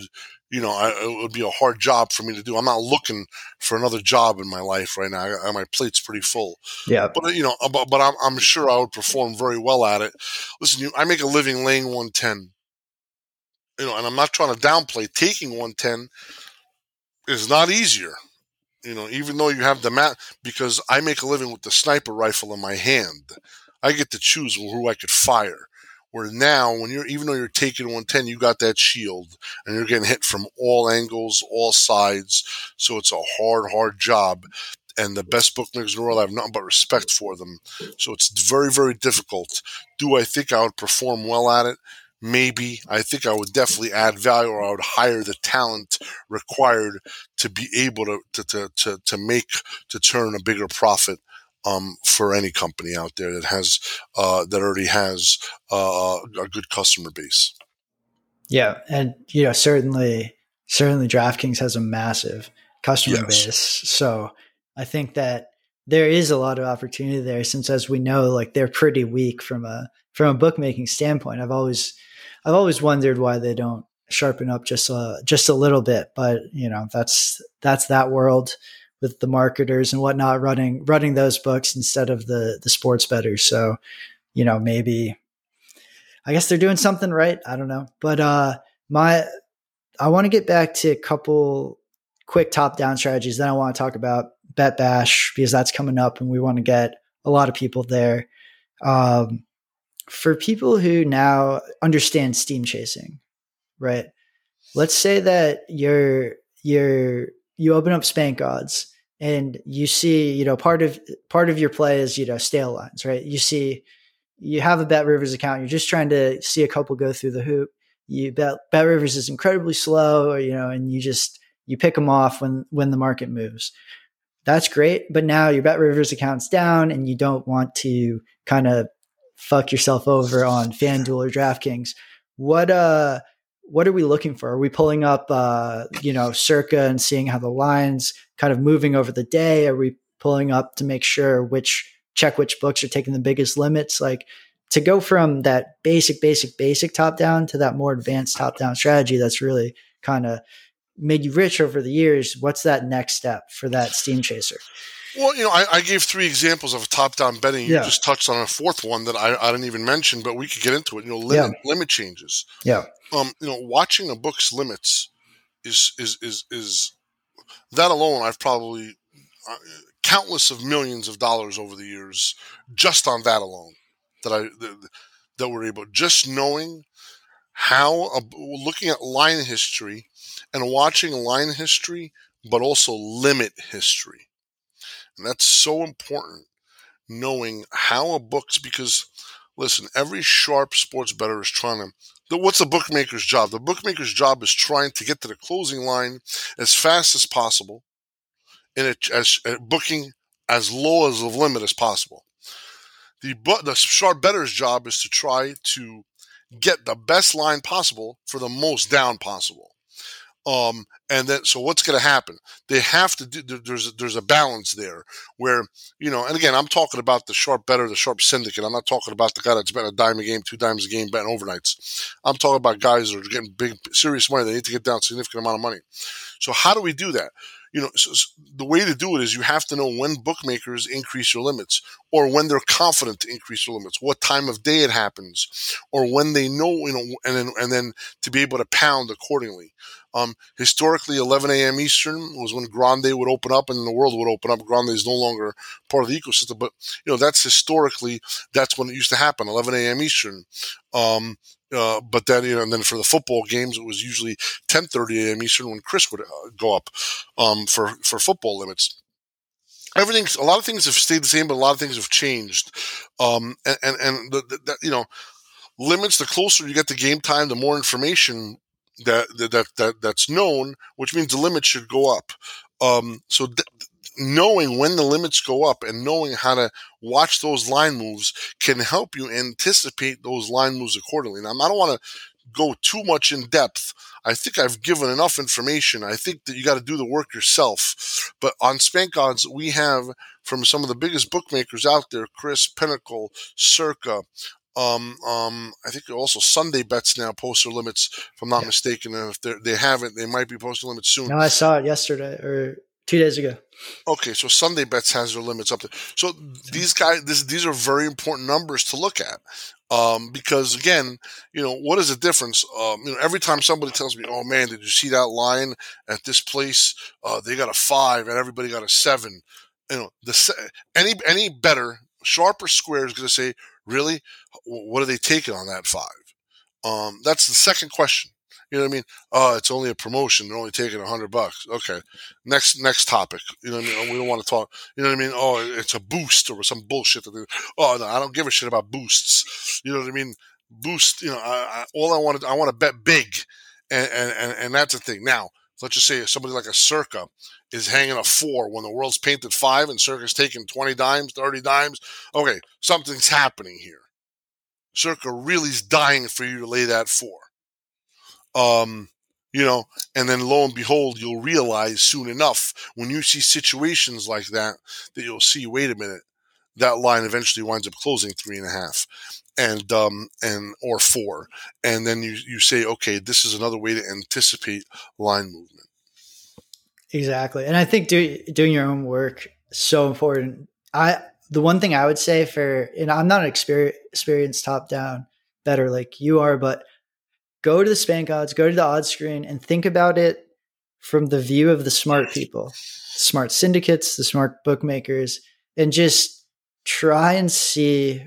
S1: you know, I, it would be a hard job for me to do. I'm not looking for another job in my life right now. I, my plate's pretty full.
S2: Yeah.
S1: But you know, but, but I'm, I'm sure I would perform very well at it. Listen, you, I make a living laying 110. You know, and I'm not trying to downplay taking 110 is not easier. You know, even though you have the mat, because I make a living with the sniper rifle in my hand, I get to choose who I could fire. Where now, when you're even though you're taking 110, you got that shield and you're getting hit from all angles, all sides. So it's a hard, hard job. And the best bookmakers in the world, I have nothing but respect for them. So it's very, very difficult. Do I think I would perform well at it? Maybe. I think I would definitely add value or I would hire the talent required to be able to, to, to, to, to make, to turn a bigger profit um, for any company out there that has uh, that already has uh, a good customer base.
S2: Yeah, and you know certainly certainly DraftKings has a massive customer yes. base, so I think that there is a lot of opportunity there. Since as we know, like they're pretty weak from a from a bookmaking standpoint. I've always I've always wondered why they don't sharpen up just a just a little bit, but you know that's that's that world with the marketers and whatnot running running those books instead of the the sports bettors. So, you know, maybe I guess they're doing something right. I don't know. But uh my I want to get back to a couple quick top down strategies. Then I want to talk about Bet Bash because that's coming up and we want to get a lot of people there. Um, for people who now understand steam chasing, right? Let's say that you're you're you open up spank odds and you see, you know, part of part of your play is, you know, stale lines, right? You see you have a Bet Rivers account, you're just trying to see a couple go through the hoop. You bet Bet Rivers is incredibly slow, you know, and you just you pick them off when when the market moves. That's great, but now your Bet Rivers account's down and you don't want to kind of fuck yourself over on FanDuel or DraftKings. What uh what are we looking for? Are we pulling up, uh, you know, circa and seeing how the lines kind of moving over the day? Are we pulling up to make sure which check which books are taking the biggest limits? Like to go from that basic, basic, basic top down to that more advanced top down strategy that's really kind of made you rich over the years. What's that next step for that steam chaser?
S1: Well, you know, I, I gave three examples of a top-down betting. You yeah. just touched on a fourth one that I, I didn't even mention, but we could get into it. You know, limit yeah. limit changes.
S2: Yeah.
S1: Um, you know, watching a book's limits is is is is that alone. I've probably uh, countless of millions of dollars over the years just on that alone that I that, that we're able just knowing how uh, looking at line history and watching line history, but also limit history and that's so important knowing how a book's because listen, every sharp sports bettor is trying to what's a bookmaker's job? The bookmaker's job is trying to get to the closing line as fast as possible and as a booking as low as of limit as possible. The the sharp bettor's job is to try to get the best line possible for the most down possible. Um, and then, so what's going to happen? They have to do. There's there's a balance there where you know. And again, I'm talking about the sharp bettor, the sharp syndicate. I'm not talking about the guy that's betting a dime a game, two dimes a game, betting overnights. I'm talking about guys that are getting big, serious money. They need to get down significant amount of money. So how do we do that? you know, so the way to do it is you have to know when bookmakers increase your limits or when they're confident to increase your limits, what time of day it happens, or when they know, you know, and then, and then to be able to pound accordingly. Um, historically, 11 a.m. Eastern was when Grande would open up and the world would open up. Grande is no longer part of the ecosystem, but you know that's historically that's when it used to happen. 11 a.m. Eastern. Um, uh, but then, you know, and then for the football games, it was usually 10:30 a.m. Eastern when CRIS would uh, go up um, for for football limits. Everything's a lot of things have stayed the same, but a lot of things have changed. Um, and and, and the, the, the, you know, limits. The closer you get to game time, the more information that that that, that's known, which means the limit should go up. Um, so th- knowing when the limits go up and knowing how to watch those line moves can help you anticipate those line moves accordingly. Now, I don't want to go too much in depth. I think I've given enough information. I think that you got to do the work yourself. But on Spank Odds, we have from some of the biggest bookmakers out there, CRIS Pinnacle, Circa, um, um, I think also Sunday bets now post their limits, if I'm not yeah. mistaken. And if they haven't, they might be posting limits soon.
S2: No, I saw it yesterday or two days ago.
S1: Okay, so Sunday bets has their limits up there. So these guys, this, these are very important numbers to look at. Um, because again, you know, what is the difference? Um, you know, every time somebody tells me, "Oh man, did you see that line at this place? Uh, they got a five and everybody got a seven. You know, the any any better sharper square is going to say, "Really? What are they taking on that five? Um, that's the second question. You know what I mean? Oh, it's only a promotion. They're only taking a hundred bucks. Okay. Next, next topic. You know what I mean? We don't want to talk. You know what I mean? Oh, it's a boost or some bullshit. That they, oh, no, I don't give a shit about boosts. You know what I mean? Boost. You know, I, I, all I want to, I want to bet big, and, and and that's the thing. Now, let's just say somebody like a Circa is hanging a four when the world's painted five and Circa's taking 20 dimes, 30 dimes. Okay, something's happening here. Circa really is dying for you to lay that four. Um, you know, and then lo and behold, you'll realize soon enough when you see situations like that that you'll see, wait a minute, that line eventually winds up closing three and a half and um and or four and then you you say okay this is another way to anticipate line movement.
S2: Exactly and i think do, doing your own work so important. I the one thing i would say for and i'm not an experience experienced top down better like you are but go to the spank odds, go to the odds screen, and think about it from the view of the smart people, smart syndicates, the smart bookmakers, and just try and see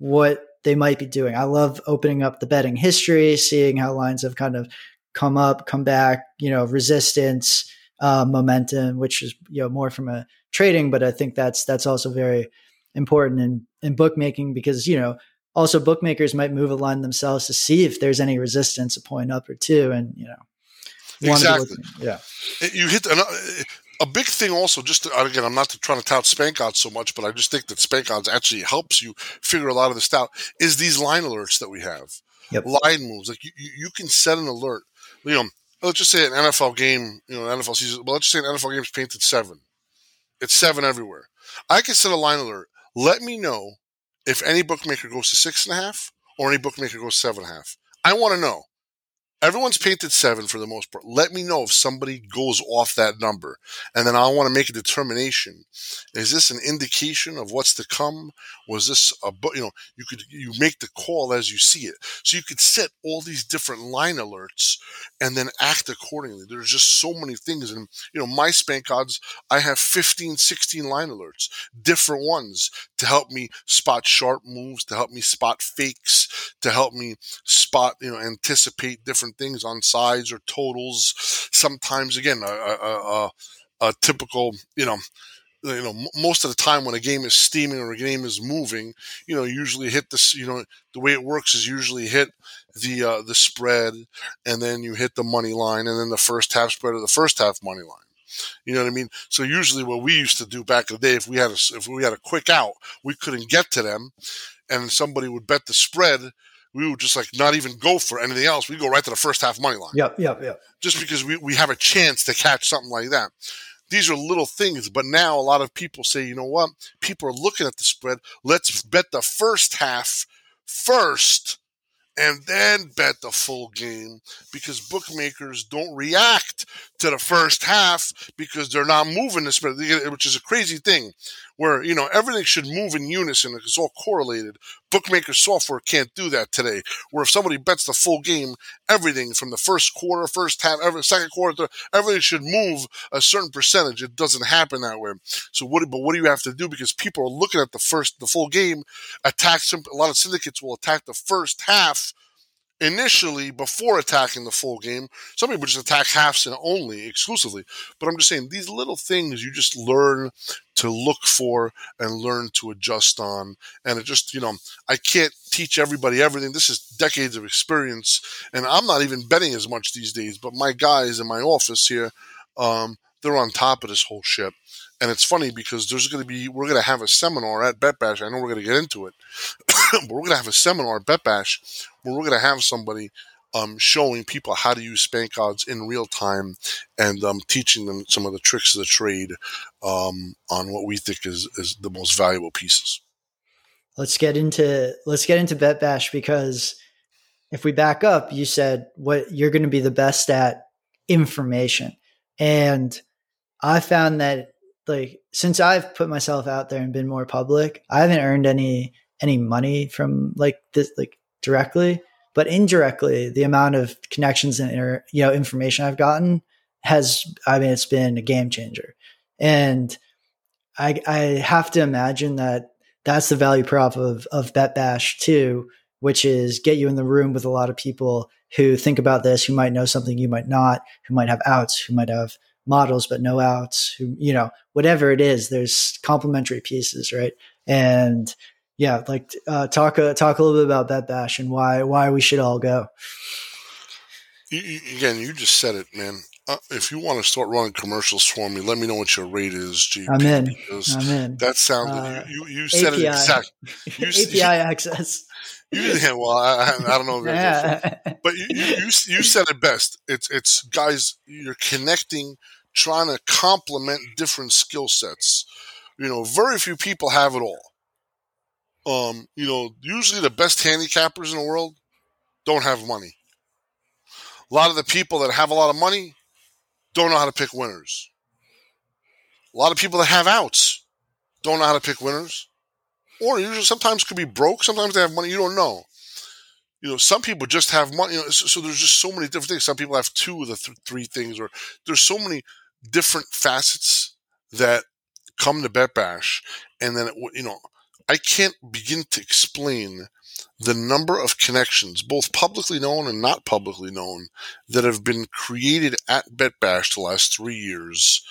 S2: what they might be doing. I love opening up the betting history, seeing how lines have kind of come up, come back, you know, resistance, uh, momentum, which is you know more from a trading, but I think that's that's also very important in in bookmaking because you know also bookmakers might move a line themselves to see if there's any resistance a point up or two and you know
S1: exactly yeah you hit a big thing also just to, again i'm not trying to tout spank odds so much but i just think that spank odds actually helps you figure a lot of this out is these line alerts that we have. Yep. line moves like you, you can set an alert you know let's just say an nfl game you know an nfl season well let's just say an nfl game's painted seven. It's seven everywhere. I can set a line alert. Let me know if any bookmaker goes to six and a half or any bookmaker goes seven and a half. I want to know everyone's painted seven for the most part. Let me know if somebody goes off that number. And then I want to make a determination. Is this an indication of what's to come? Was this a, you know, you could, you make the call as you see it. So you could set all these different line alerts and then act accordingly. There's just so many things. And, you know, my spank odds, I have 15, 16 line alerts, different ones to help me spot sharp moves, to help me spot fakes, to help me spot, you know, anticipate different different things on sides or totals. Sometimes, again, a, a, a, a typical, you know, you know, most of the time when a game is steaming or a game is moving, you know, usually hit this, you know, the way it works is usually hit the uh, the spread, and then you hit the money line, and then the first half spread or the first half money line. You know what I mean? So usually, what we used to do back in the day, if we had a, if we had a quick out, we couldn't get to them, and somebody would bet the spread we would just like not even go for anything else. We go right to the first half money line.
S2: Yep, yep, yep.
S1: Just because we, we have a chance to catch something like that. These are little things, but now a lot of people say, you know what? People are looking at the spread. Let's bet the first half first and then bet the full game because bookmakers don't react to the first half because they're not moving the spread, which is a crazy thing where, you know, everything should move in unison. It's all correlated. Bookmaker software can't do that today. Where if somebody bets the full game, everything from the first quarter, first half, every second quarter, everything should move a certain percentage. It doesn't happen that way. So what, but what do you have to do? Because people are looking at the first, the full game, attack a lot of syndicates will attack the first half initially before attacking the full game. Some people just attack halves and only exclusively. But I'm just saying these little things you just learn to look for and learn to adjust on. And it just, you know, I can't teach everybody everything. This is decades of experience. And I'm not even betting as much these days, but my guys in my office here, um, they're on top of this whole shit. And it's funny because there's going to be, we're going to have a seminar at Bet Bash. I know we're going to get into it, but we're going to have a seminar at Bet Bash where we're going to have somebody um, showing people how to use spank odds in real time and um, teaching them some of the tricks of the trade um, on what we think is, is the most valuable pieces.
S2: Let's get into let's get into Bet Bash because if we back up, you said what you're going to be the best at information, and I found that like since I've put myself out there and been more public, I haven't earned any any money from like this like directly, but indirectly, the amount of connections and you know information I've gotten has I mean it's been a game changer, and I I have to imagine that that's the value prop of of Bet Bash too, which is get you in the room with a lot of people who think about this, who might know something you might not, who might have outs, who might have models but no outs who you know whatever it is there's complementary pieces right? And yeah like uh, talk uh, talk a little bit about Bet Bash and why why we should all go
S1: you, you, again you just said it man uh, if you want to start running commercials for me let me know what your rate is GP,
S2: i'm in i'm in
S1: that sounds uh, you, you, said
S2: API.
S1: it exactly
S2: you, api access
S1: you, yeah, well, I, I don't know, yeah. but you, you you said it best. It's it's guys, you're connecting, trying to complement different skill sets. You know, very few people have it all. Um, you know, usually the best handicappers in the world don't have money. A lot of the people that have a lot of money don't know how to pick winners. A lot of people that have outs don't know how to pick winners or usually sometimes could be broke. Sometimes they have money. You don't know. You know, some people just have money. You know, so, so, there's just so many different things. Some people have two of the th- three things, or there's so many different facets that come to Bet Bash, and then it, you know, I can't begin to explain the number of connections, both publicly known and not publicly known, that have been created at BetBash the last three years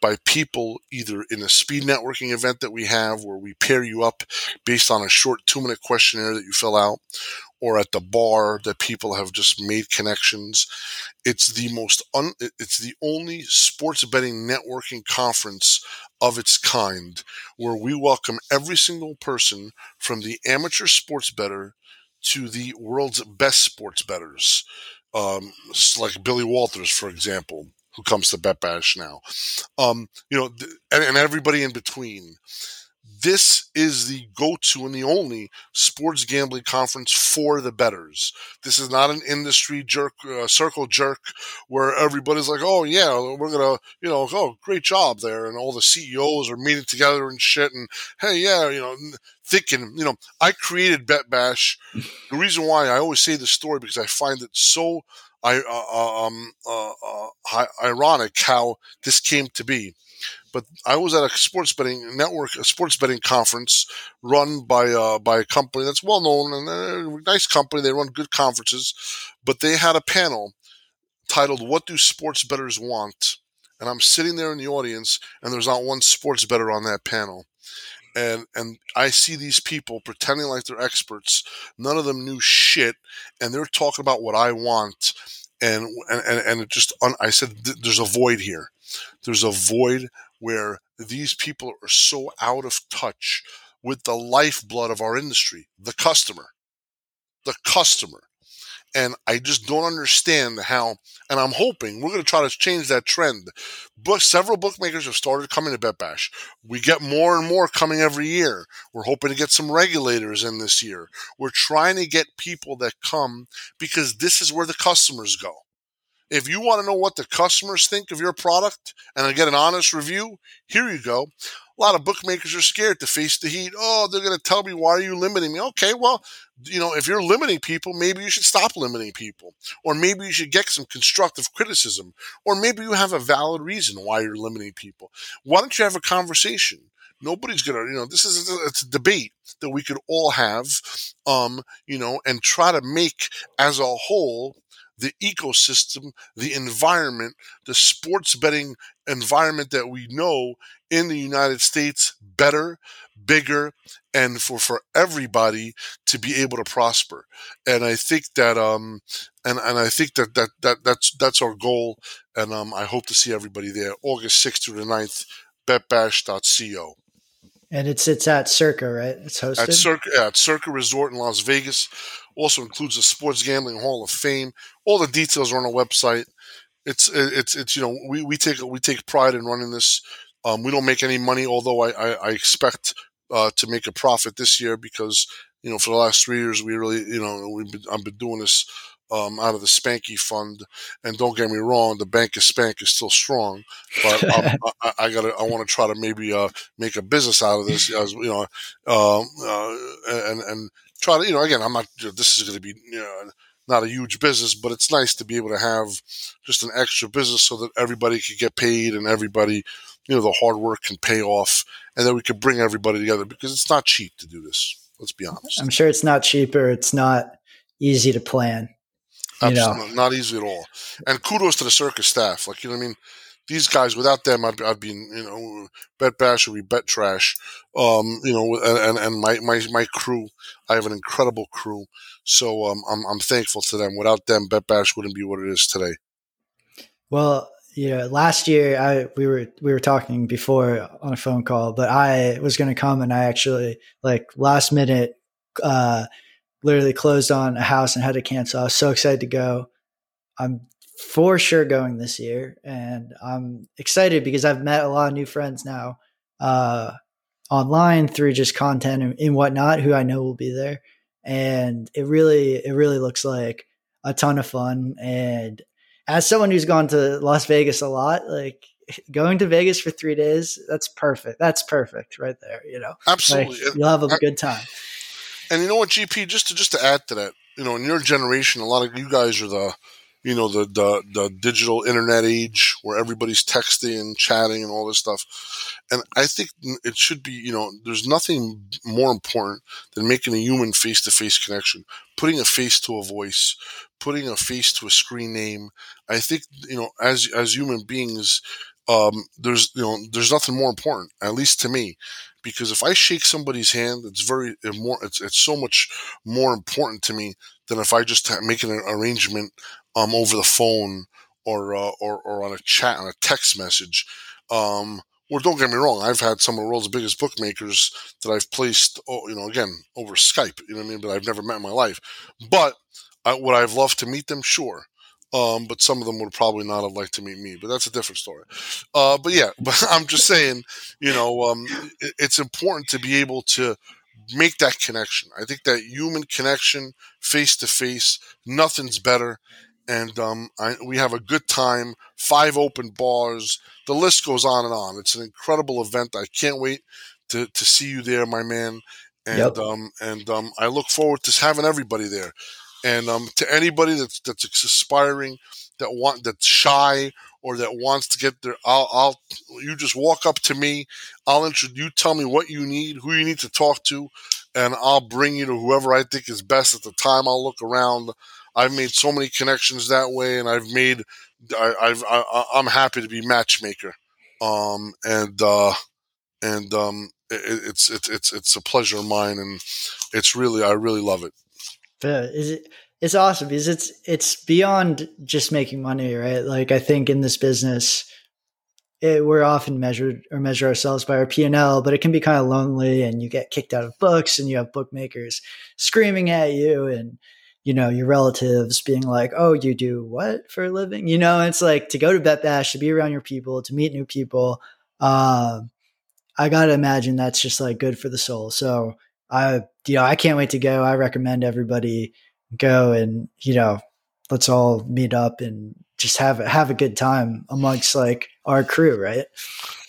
S1: by people either in a speed networking event that we have where we pair you up based on a short two minute questionnaire that you fill out, or at the bar that people have just made connections. It's the most un, it's the only sports betting networking conference of its kind where we welcome every single person from the amateur sports better to the world's best sports betters. Um, like Billy Walters, for example, who comes to Bet Bash now. Um, you know, and, and everybody in between this is the go-to and the only sports gambling conference for the betters. This is not an industry jerk, uh, circle jerk where everybody's like, "Oh yeah, we're gonna, you know, oh great job there," and all the CEOs are meeting together and shit, and hey, yeah, you know, thinking, you know, I created Bet Bash. The reason why I always say this story because I find it so I, uh, uh um, uh, uh ironic how this came to be but I was at a sports betting network, a sports betting conference run by uh, by a company that's well known and a nice company. They run good conferences, but they had a panel titled "What Do Sports Bettors Want?" And I'm sitting there in the audience, and there's not one sports better on that panel. And and I see these people pretending like they're experts. None of them knew shit, and they're talking about what I want. And and and it just I said, there's a void here. There's a void where these people are so out of touch with the lifeblood of our industry, the customer. The customer. And I just don't understand how, and I'm hoping we're going to try to change that trend. But several bookmakers have started coming to BetBash. We get more and more coming every year. We're hoping to get some regulators in this year. We're trying to get people that come because this is where the customers go. If you want to know what the customers think of your product and get an honest review, here you go. A lot of bookmakers are scared to face the heat. Oh, they're going to tell me, why are you limiting me? Okay, well, you know, if you're limiting people, maybe you should stop limiting people. Or maybe you should get some constructive criticism. Or maybe you have a valid reason why you're limiting people. Why don't you have a conversation? nobody's gonna you know this is a, it's a debate that we could all have um you know and try to make as a whole the ecosystem, the environment, the sports betting environment that we know in the United States better, bigger, and for for everybody to be able to prosper. And I think that um and and I think that that, that that's that's our goal. And um I hope to see everybody there August sixth through the 9th, betbash.co.
S2: And it's it's at Circa, right? It's hosted
S1: at Circa, at Circa Resort in Las Vegas. Also includes the Sports Gambling Hall of Fame. All the details are on our website. It's it's it's you know we, we take we take pride in running this. Um, we don't make any money, although I, I, I expect uh, to make a profit this year because you know for the last three years we really you know we've been, I've been doing this um, out of the Spanky Fund. And don't get me wrong, the Bank of Spank is still strong, but I, I got to I want to try to maybe uh, make a business out of this, as you know, uh, uh, and and try to you know again I'm not this is going to be you know, not a huge business, but it's nice to be able to have just an extra business so that everybody could get paid and everybody you know the hard work can pay off, and then we could bring everybody together because it's not cheap to do this. Let's be honest.
S2: I'm sure it's not cheaper. It's not easy to plan.
S1: Absolutely, not easy at all. And kudos to the circus staff. Like you know, what I mean, these guys without them, I'd, I'd be you know, Bet Bash would be bet trash. Um, you know, and and my my my crew, I have an incredible crew. So um, I'm I'm thankful to them. Without them, Bet Bash wouldn't be what it is today.
S2: Well, you know, last year I we were we were talking before on a phone call, but I was going to come and I actually like last minute. uh literally closed on a house and had to cancel. I was so excited to go. I'm for sure going this year, and I'm excited because I've met a lot of new friends now uh, online through just content and, and whatnot, who I know will be there, and it really it really looks like a ton of fun. And as someone who's gone to Las Vegas a lot, like going to Vegas for three days, that's perfect. That's perfect right there. You know,
S1: absolutely,
S2: like, you'll have a good time.
S1: And you know what, GP, just to just to add to that, you know, in your generation, a lot of you guys are the you know the, the the digital internet age where everybody's texting and chatting and all this stuff and i think it should be you know there's nothing more important than making a human face-to-face connection putting a face to a voice putting a face to a screen name i think you know as as human beings um, there's you know there's nothing more important at least to me because if I shake somebody's hand, it's very more. It's it's so much more important to me than if I just make an arrangement um over the phone or uh, or or on a chat on a text message. Um, or don't get me wrong, I've had some of the world's biggest bookmakers that I've placed, you know, again over Skype. You know what I mean? But I've never met in my life. But I, would I've loved to meet them? Sure. Um, but some of them would probably not have liked to meet me, but that's a different story. Uh, but yeah, but I'm just saying, you know, um, it, it's important to be able to make that connection. I think that human connection, face to face, nothing's better. And um, I, we have a good time. Five open bars. The list goes on and on. It's an incredible event. I can't wait to, to see you there, my man. And yep. um, and um, I look forward to having everybody there. And um, to anybody that's that's aspiring, that want that's shy or that wants to get there, I'll, I'll you just walk up to me. I'll introduce you. Tell me what you need, who you need to talk to, and I'll bring you to whoever I think is best at the time. I'll look around. I've made so many connections that way, and I've made. I, I've I, am happy to be matchmaker, um, and uh, and um, it, it's it's it's it's a pleasure of mine, and it's really I really love it.
S2: But is it? It's awesome because it's it's beyond just making money, right? Like I think in this business, it, we're often measured or measure ourselves by our P and L, but it can be kind of lonely, and you get kicked out of books, and you have bookmakers screaming at you, and you know your relatives being like, "Oh, you do what for a living?" You know, it's like to go to Bet Bash, to be around your people, to meet new people. Um, I gotta imagine that's just like good for the soul. So I, you know, I can't wait to go. I recommend everybody go and you know, let's all meet up and just have have a good time amongst like our crew, right?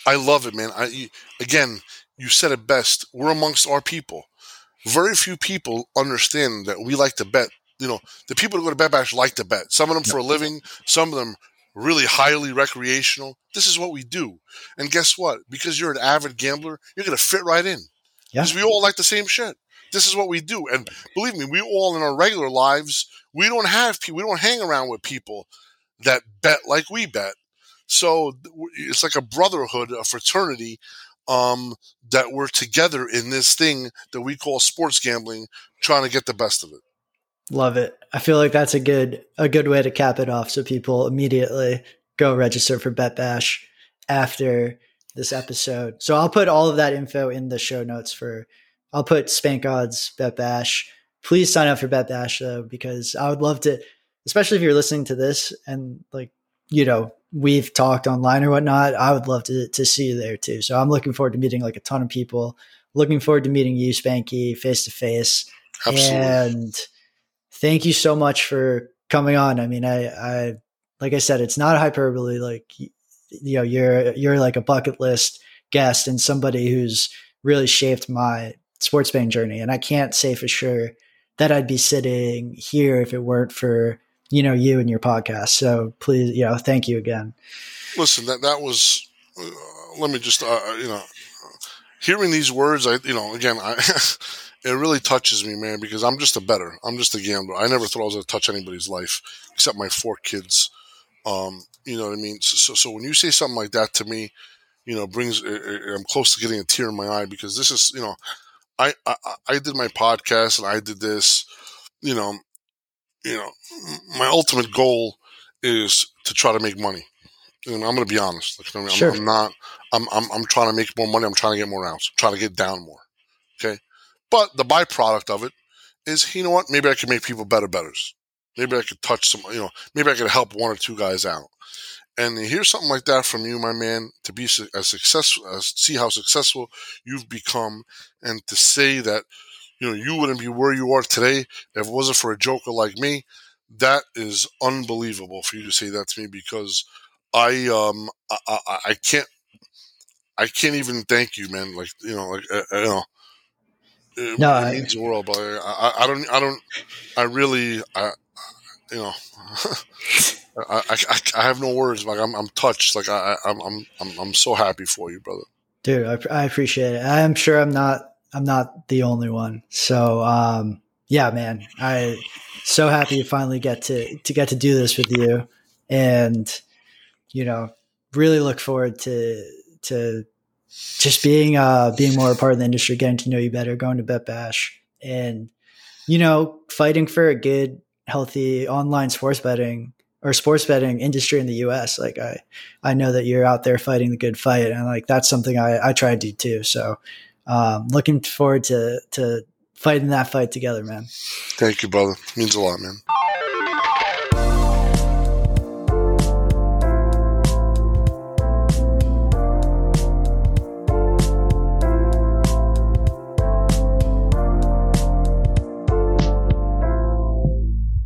S1: I love it, man. I again, you said it best. We're amongst our people. Very few people understand that we like to bet. You know, the people who go to Bet Bash like to bet. Some of them for a living. Some of them really highly recreational. This is what we do. And guess what? Because you're an avid gambler, you're going to fit right in. Yeah. Because we all like the same shit. This is what we do. And believe me, we all in our regular lives, we don't have people, we don't hang around with people that bet like we bet. So it's like a brotherhood, a fraternity. um, that we're together in this thing that we call sports gambling, trying to get the best of it.
S2: Love it. I feel like that's a good a good way to cap it off, so people immediately go register for Bet Bash after this episode. So I'll put all of that info in the show notes for. I'll put Spank Odds Bet Bash. Please sign up for Bet Bash though, because I would love to, especially if you're listening to this and like you know we've talked online or whatnot. I would love to to see you there too. So I'm looking forward to meeting like a ton of people. Looking forward to meeting you, Spanky, face to face. And thank you so much for coming on. I mean, I, I, like I said, it's not hyperbole. Like, you know, you're, you're like a bucket list guest and somebody who's really shaped my sports betting journey. And I can't say for sure that I'd be sitting here if it weren't for, you know, you and your podcast. So please, you know, thank you again.
S1: Listen, that, that was, uh, let me just, uh, you know, hearing these words, I, you know, again, I, it really touches me, man, because I'm just a bettor. I'm just a gambler. I never thought I was going to touch anybody's life except my four kids. Um, you know what I mean? So, so, so, when you say something like that to me, you know, brings, I'm close to getting a tear in my eye because this is, you know, I, I, I did my podcast and I did this, you know, you know, my ultimate goal is to try to make money. And I'm going to be honest. Like, I mean, sure. I'm, I'm, not, I'm, I'm, I'm trying to make more money. I'm trying to get more outs. I'm trying to get down more. Okay. But the byproduct of it is, you know what? Maybe I can make people better betters. Maybe I could touch some, you know, maybe I could help one or two guys out. And to hear something like that from you, my man, to be as successful, as see how successful you've become, and to say that, you know, you wouldn't be where you are today if it wasn't for a joker like me, that is unbelievable for you to say that to me because I, um, I, I, I can't, I can't even thank you, man. Like, you know, like, uh, you know, no, it means the world. But I, I, don't, I don't, I really, I, you know, I, I, I have no words. Like I'm, I'm touched. Like I, I'm, I'm, I'm, I'm so happy for you, brother.
S2: Dude, I, I appreciate it. I'm sure I'm not, I'm not the only one. So, um, yeah, man, I so happy to finally get to to get to do this with you, and you know, really look forward to to just being uh being more a part of the industry, getting to know you better, going to Bet Bash, and you know, fighting for a good, healthy online sports betting or sports betting industry in the U.S. Like I, I know that you're out there fighting the good fight, and like that's something I I try to do too. So, um, looking forward to to fighting that fight together, man.
S1: Thank you, brother. Means a lot, man.